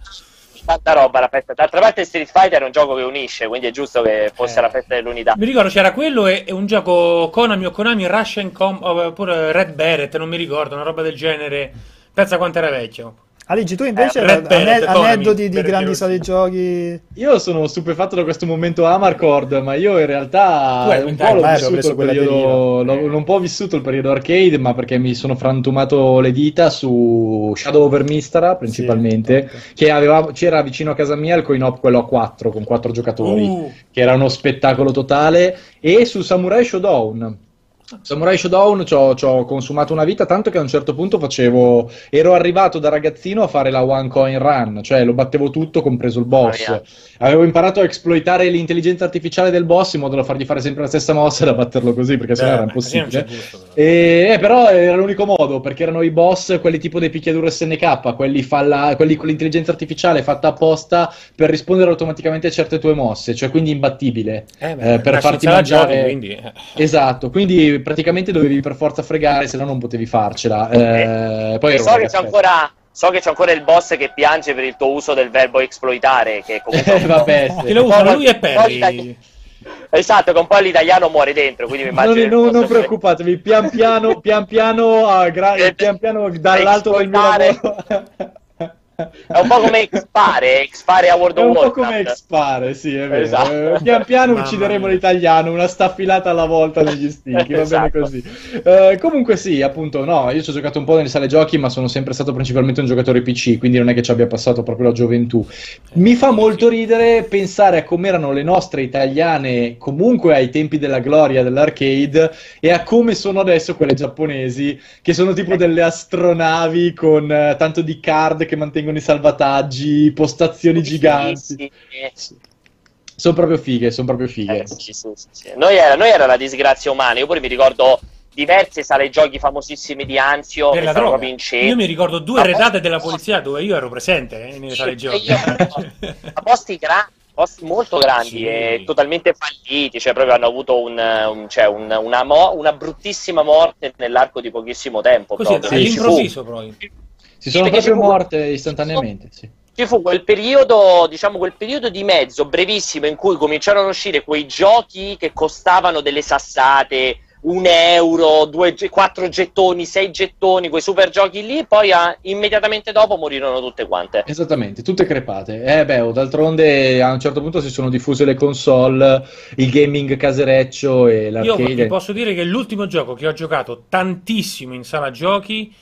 Tanta roba la festa. D'altra parte Street Fighter è un gioco che unisce, quindi è giusto che fosse Eh. la festa dell'unità. Mi ricordo c'era quello e, e un gioco Konami o Konami Russian Com oppure Red Beret, non mi ricordo, una roba del genere. Pensa quanto era vecchio. Aligi, tu invece Eh, Beret, ane- aneddoti di grandi sale giochi. Io sono stupefatto da questo momento Amarcord, ma io in realtà Tu hai un po' ho vissuto periodo, l'ho un po' vissuto il periodo arcade, ma perché mi sono frantumato le dita su Shadow over Mistara principalmente, Sì, che aveva, c'era vicino a casa mia il coin-op quello a 4 con 4 giocatori, Uh, che era uno spettacolo totale, e su Samurai Showdown. Samurai Showdown ci ho, consumato una vita tanto che a un certo punto facevo ero arrivato da ragazzino a fare la one coin run cioè lo battevo tutto compreso il boss yeah. avevo imparato a esploitare l'intelligenza artificiale del boss in modo da fargli fare sempre la stessa mossa e da batterlo così perché sennò era c'è impossibile gusto, però. e, eh, però era l'unico modo perché erano i boss quelli tipo dei picchiaduro SNK quelli, falla- quelli con l'intelligenza artificiale fatta apposta per rispondere automaticamente a certe tue mosse cioè quindi imbattibile Eh, beh, eh, per farti mangiare giochi, quindi, eh. Esatto, quindi praticamente dovevi per forza fregare, se no non potevi farcela. Eh, poi E ero so, che ancora, so che c'è ancora il boss che piange per il tuo uso del verbo esploitare, che comunque... Eh, vabbè, sì. Che lo usano lui e Perry. Poi- Esatto, che un po' l'italiano muore dentro, quindi mi Non, immagino... il non- non preoccupatevi, pian piano, pian piano, a gra- Eh, pian piano dall'alto del mio lavoro. È un po' come Expare, Expare a World È of un po' Warcraft. come Expare, sì, è vero. Esatto. Eh, Pian piano Mamma uccideremo mia. l'italiano, una staffilata alla volta negli stinchi, va bene Esatto. così. Eh, comunque sì, appunto, no, io ci ho giocato un po' nelle sale giochi, ma sono sempre stato principalmente un giocatore PC, quindi non è che ci abbia passato proprio la gioventù. Mi fa molto ridere pensare a come erano le nostre italiane comunque ai tempi della gloria dell'arcade e a come sono adesso quelle giapponesi, che sono tipo delle astronavi con eh, tanto di card che mantengono i salvataggi, postazioni giganti. Sì, Sono proprio fighe, sono proprio fighe. eh, sì, sì, sì, sì. Noi, era, noi era la disgrazia umana. Io pure mi ricordo diverse sale giochi famosissime di Anzio Per che la droga. proprio. Io mi ricordo due Ma redate posti- della polizia dove io ero presente eh, nelle Sì, sale giochi. io- a posti grandi, posti molto grandi Sì. e totalmente falliti, cioè proprio hanno avuto un, un- cioè un- una, mo- una bruttissima morte nell'arco di pochissimo tempo. Così, proprio. sì, all'improvviso poi. Si sono perché proprio morte istantaneamente, sì. Ci fu quel periodo, diciamo, quel periodo di mezzo brevissimo in cui cominciarono a uscire quei giochi che costavano delle sassate, un euro, due, quattro gettoni, sei gettoni, quei super giochi lì, poi ah, immediatamente dopo morirono tutte quante. Esattamente, tutte crepate. Eh beh, oh, d'altronde a un certo punto si sono diffuse le console, il gaming casereccio e Io l'arcade. vi posso dire che l'ultimo gioco che ho giocato tantissimo in sala giochi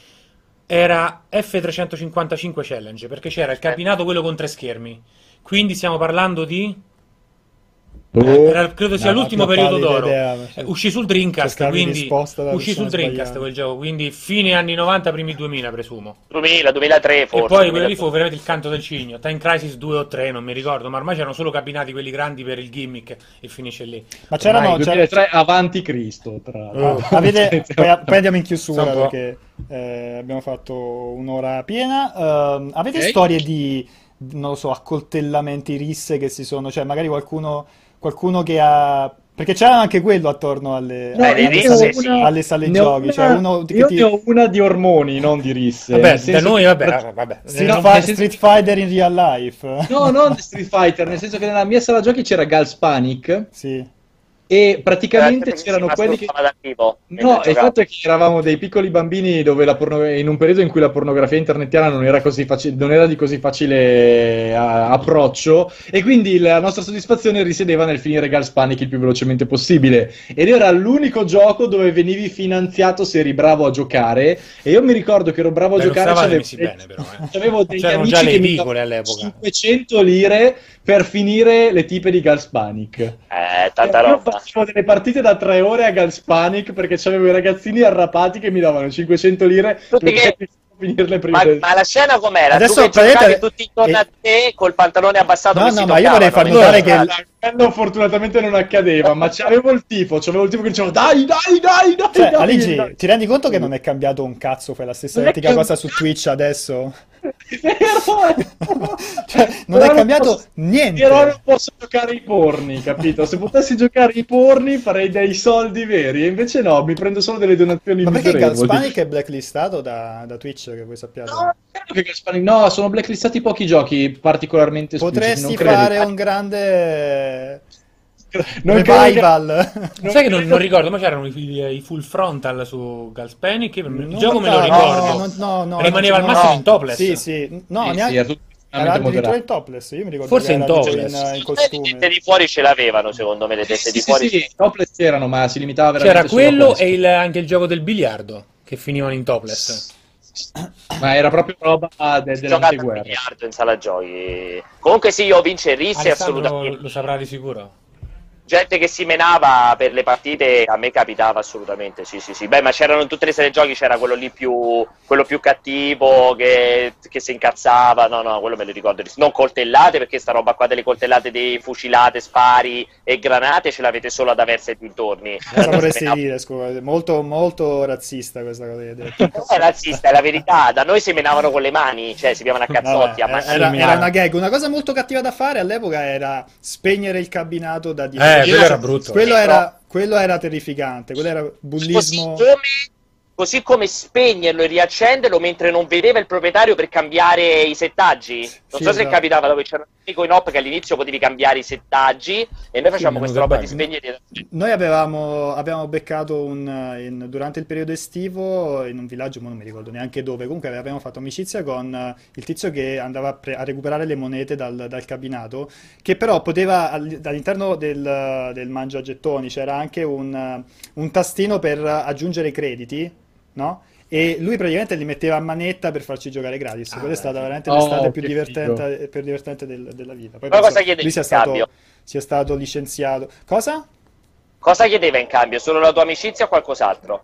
era F355 Challenge, perché c'era il cabinato quello con tre schermi. Quindi stiamo parlando di... Oh, era- credo sia No, l'ultimo periodo d'oro. idea. Eh, Uscì sul Dreamcast, quindi uscì sul Dreamcast sbagliata. quel gioco, quindi fine anni 90, primi 2000 presumo. 2000, 2003 forse. e poi quello 2003. lì fu veramente il canto del cigno. Time Crisis 2 o 3, non mi ricordo, ma ormai c'erano solo cabinati quelli grandi per il gimmick e finisce lì. Ma c'erano... Ormai, c'era- 2003 avanti Cristo, tra l'altro. Oh, avete, poi, poi andiamo in chiusura perché eh, abbiamo fatto un'ora piena. Ehm, avete Ok. storie di, non lo so, accoltellamenti, risse che si sono, cioè magari qualcuno, qualcuno che ha... Perché c'era anche quello attorno alle, No, le alle risse, sale, sì. alle sale giochi. una- Cioè uno che io ti... ne ho una di ormoni, non di risse. Vabbè, nel da senso noi, vabbè, vabbè. Street, no, Fi- senso- Street Fighter in real life. No, non Street Fighter, nel senso che nella mia sala giochi c'era Gals Panic. Sì. E praticamente Eh, c'erano quelli che... No, il fatto è che eravamo dei piccoli bambini dove la porno- in un periodo in cui la pornografia internetiana non era, così faci- non era di così facile a- approccio e quindi la nostra soddisfazione risiedeva nel finire Gals Panic il più velocemente possibile ed era l'unico gioco dove venivi finanziato se eri bravo a giocare e io mi ricordo che ero bravo a Beh, giocare c'avevo, bene, però, eh. c'avevo degli C'erano amici già le che mi all'epoca. 500 lire per finire le tipe di Gals Panic Eh, tanta io roba. Facevo delle partite da tre ore a Gals Panic perché c'avevo i ragazzini arrapati che mi davano 500 lire perché finirle prima Ma, ma la scena com'era? Adesso tu giocavi tutti intorno eh, a te col pantalone abbassato No, che no, si ma io vorrei far toccavano. notare che- Allora, quello fortunatamente non accadeva, ma c'avevo il tifo, c'avevo il tipo che diceva dai, dai, dai, dai, Cioè, dai, Aligi, dai. ti rendi conto che non è cambiato un cazzo? Fai la stessa identica cosa su Twitch adesso? Cioè, non Però è cambiato posso- niente. Però non posso giocare i porni, capito? Se potessi giocare i porni farei dei soldi veri, e invece no, mi prendo solo delle donazioni Ma perché. Galspanic è blacklistato da, da Twitch, che voi sappiate? No, Gaspani- no, sono blacklistati pochi giochi particolarmente Potresti non credo. fare un grande Non revival. Non Sai che non, non ricordo, ma c'erano i, i full frontal su Galspanic. Il Non gioco me lo ricordo. no, no, no, Rimaneva no, al massimo no. in topless. Sì, sì. No, Sì, neanche... sì, era addirittura in topless. Io mi ricordo Forse che in topless. in, in Le tette costume. di fuori ce l'avevano, secondo me, le tette Sì, di sì, fuori. sì, sì, topless c'erano, ma si limitava veramente C'era quello e il- anche il gioco del biliardo che finivano in topless. Ma era proprio roba de- dell'anteguerra. biliardo in sala giochi. Comunque sì, io vince Risse Alessandro assolutamente. lo saprà di sicuro. Gente che si menava per le partite a me capitava assolutamente, sì, sì, sì. Beh, ma c'erano in tutte le serie giochi, c'era quello lì più, quello più cattivo che, che si incazzava. No, no, quello me lo ricordo. Non coltellate, perché sta roba qua delle coltellate di fucilate, spari e granate ce l'avete solo ad Aversa e dintorni. Cosa vorresti Menava- dire, scusa? Molto, molto razzista questa cosa che hai detto. Non è razzista, è la verità. Da noi si menavano con le mani, cioè si piavano a cazzotti. Vabbè, a era, era una gag. Una cosa molto cattiva da fare all'epoca era spegnere il cabinato da dietro. Eh, Io quello era brutto. Quello Sì, era, quello era terrificante. Quello era Così bullismo. come, così come spegnerlo e riaccenderlo mentre non vedeva il proprietario per cambiare i settaggi. Non Sì, so se esatto. capitava dove c'era un unico in op che all'inizio potevi cambiare i settaggi e noi facciamo Sì, questa roba bene. di spegnere e. Noi avevamo, abbiamo beccato un, in- durante il periodo estivo in un villaggio, ma non mi ricordo neanche dove. Comunque avevamo fatto amicizia con eh, il tizio che andava a, pre- a recuperare le monete dal, dal cabinato, che però poteva all- all'interno del, del mangiagettoni c'era anche un, eh, un tastino per aggiungere crediti, no? E lui praticamente li metteva a manetta per farci giocare gratis. Ah, Quella è stata veramente Oh, l'estate più divertente, più divertente del- della vita. Poi penso cosa chiede lui sia in stato, sia stato licenziato. Cosa? Cosa chiedeva in cambio? Solo la tua amicizia o qualcos'altro?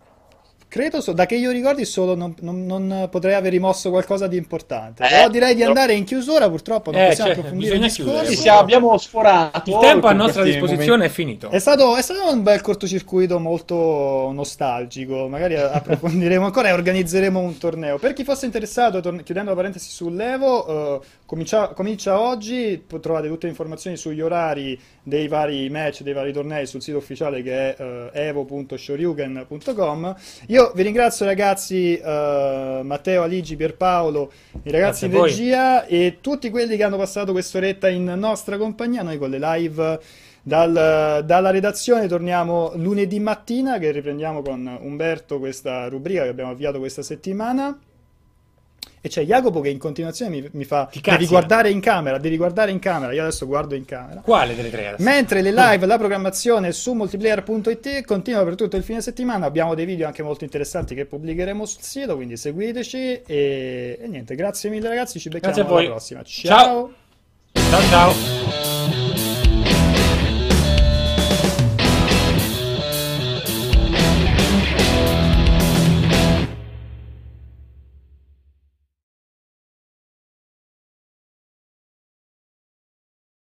Credo, so- da che io ricordi, solo non, non- non potrei aver rimosso qualcosa di importante. Eh, Però direi di andare in chiusura, purtroppo non Eh, possiamo cioè, approfondire il discorso. Sì, abbiamo sforato. Il tempo a nostra disposizione è finito. È stato, è stato un bel cortocircuito molto nostalgico. Magari approfondiremo ancora e organizzeremo un torneo. Per chi fosse interessato, torn- chiudendo la parentesi sull'Evo, eh, comincia, comincia oggi. Trovate tutte le informazioni sugli orari dei vari match, dei vari tornei sul sito ufficiale che è eh, evo.shoryuken.com. Io vi ringrazio, ragazzi, eh, Matteo, Aligi, Pierpaolo, i ragazzi Grazie in regia e tutti quelli che hanno passato quest'oretta in nostra compagnia. Noi con le live. Dal- dalla redazione torniamo lunedì mattina che riprendiamo con Umberto questa rubrica che abbiamo avviato questa settimana. E c'è Jacopo che in continuazione mi, mi fa: Ti Devi guardare in camera, devi guardare in camera. Io adesso guardo in camera. Quale delle tre? adesso? Mentre le live, la programmazione su multiplayer.it continua per tutto il fine settimana. Abbiamo dei video anche molto interessanti che pubblicheremo sul sito, quindi seguiteci. E, e niente, grazie mille ragazzi, ci becchiamo alla prossima. Ciao. Ciao ciao.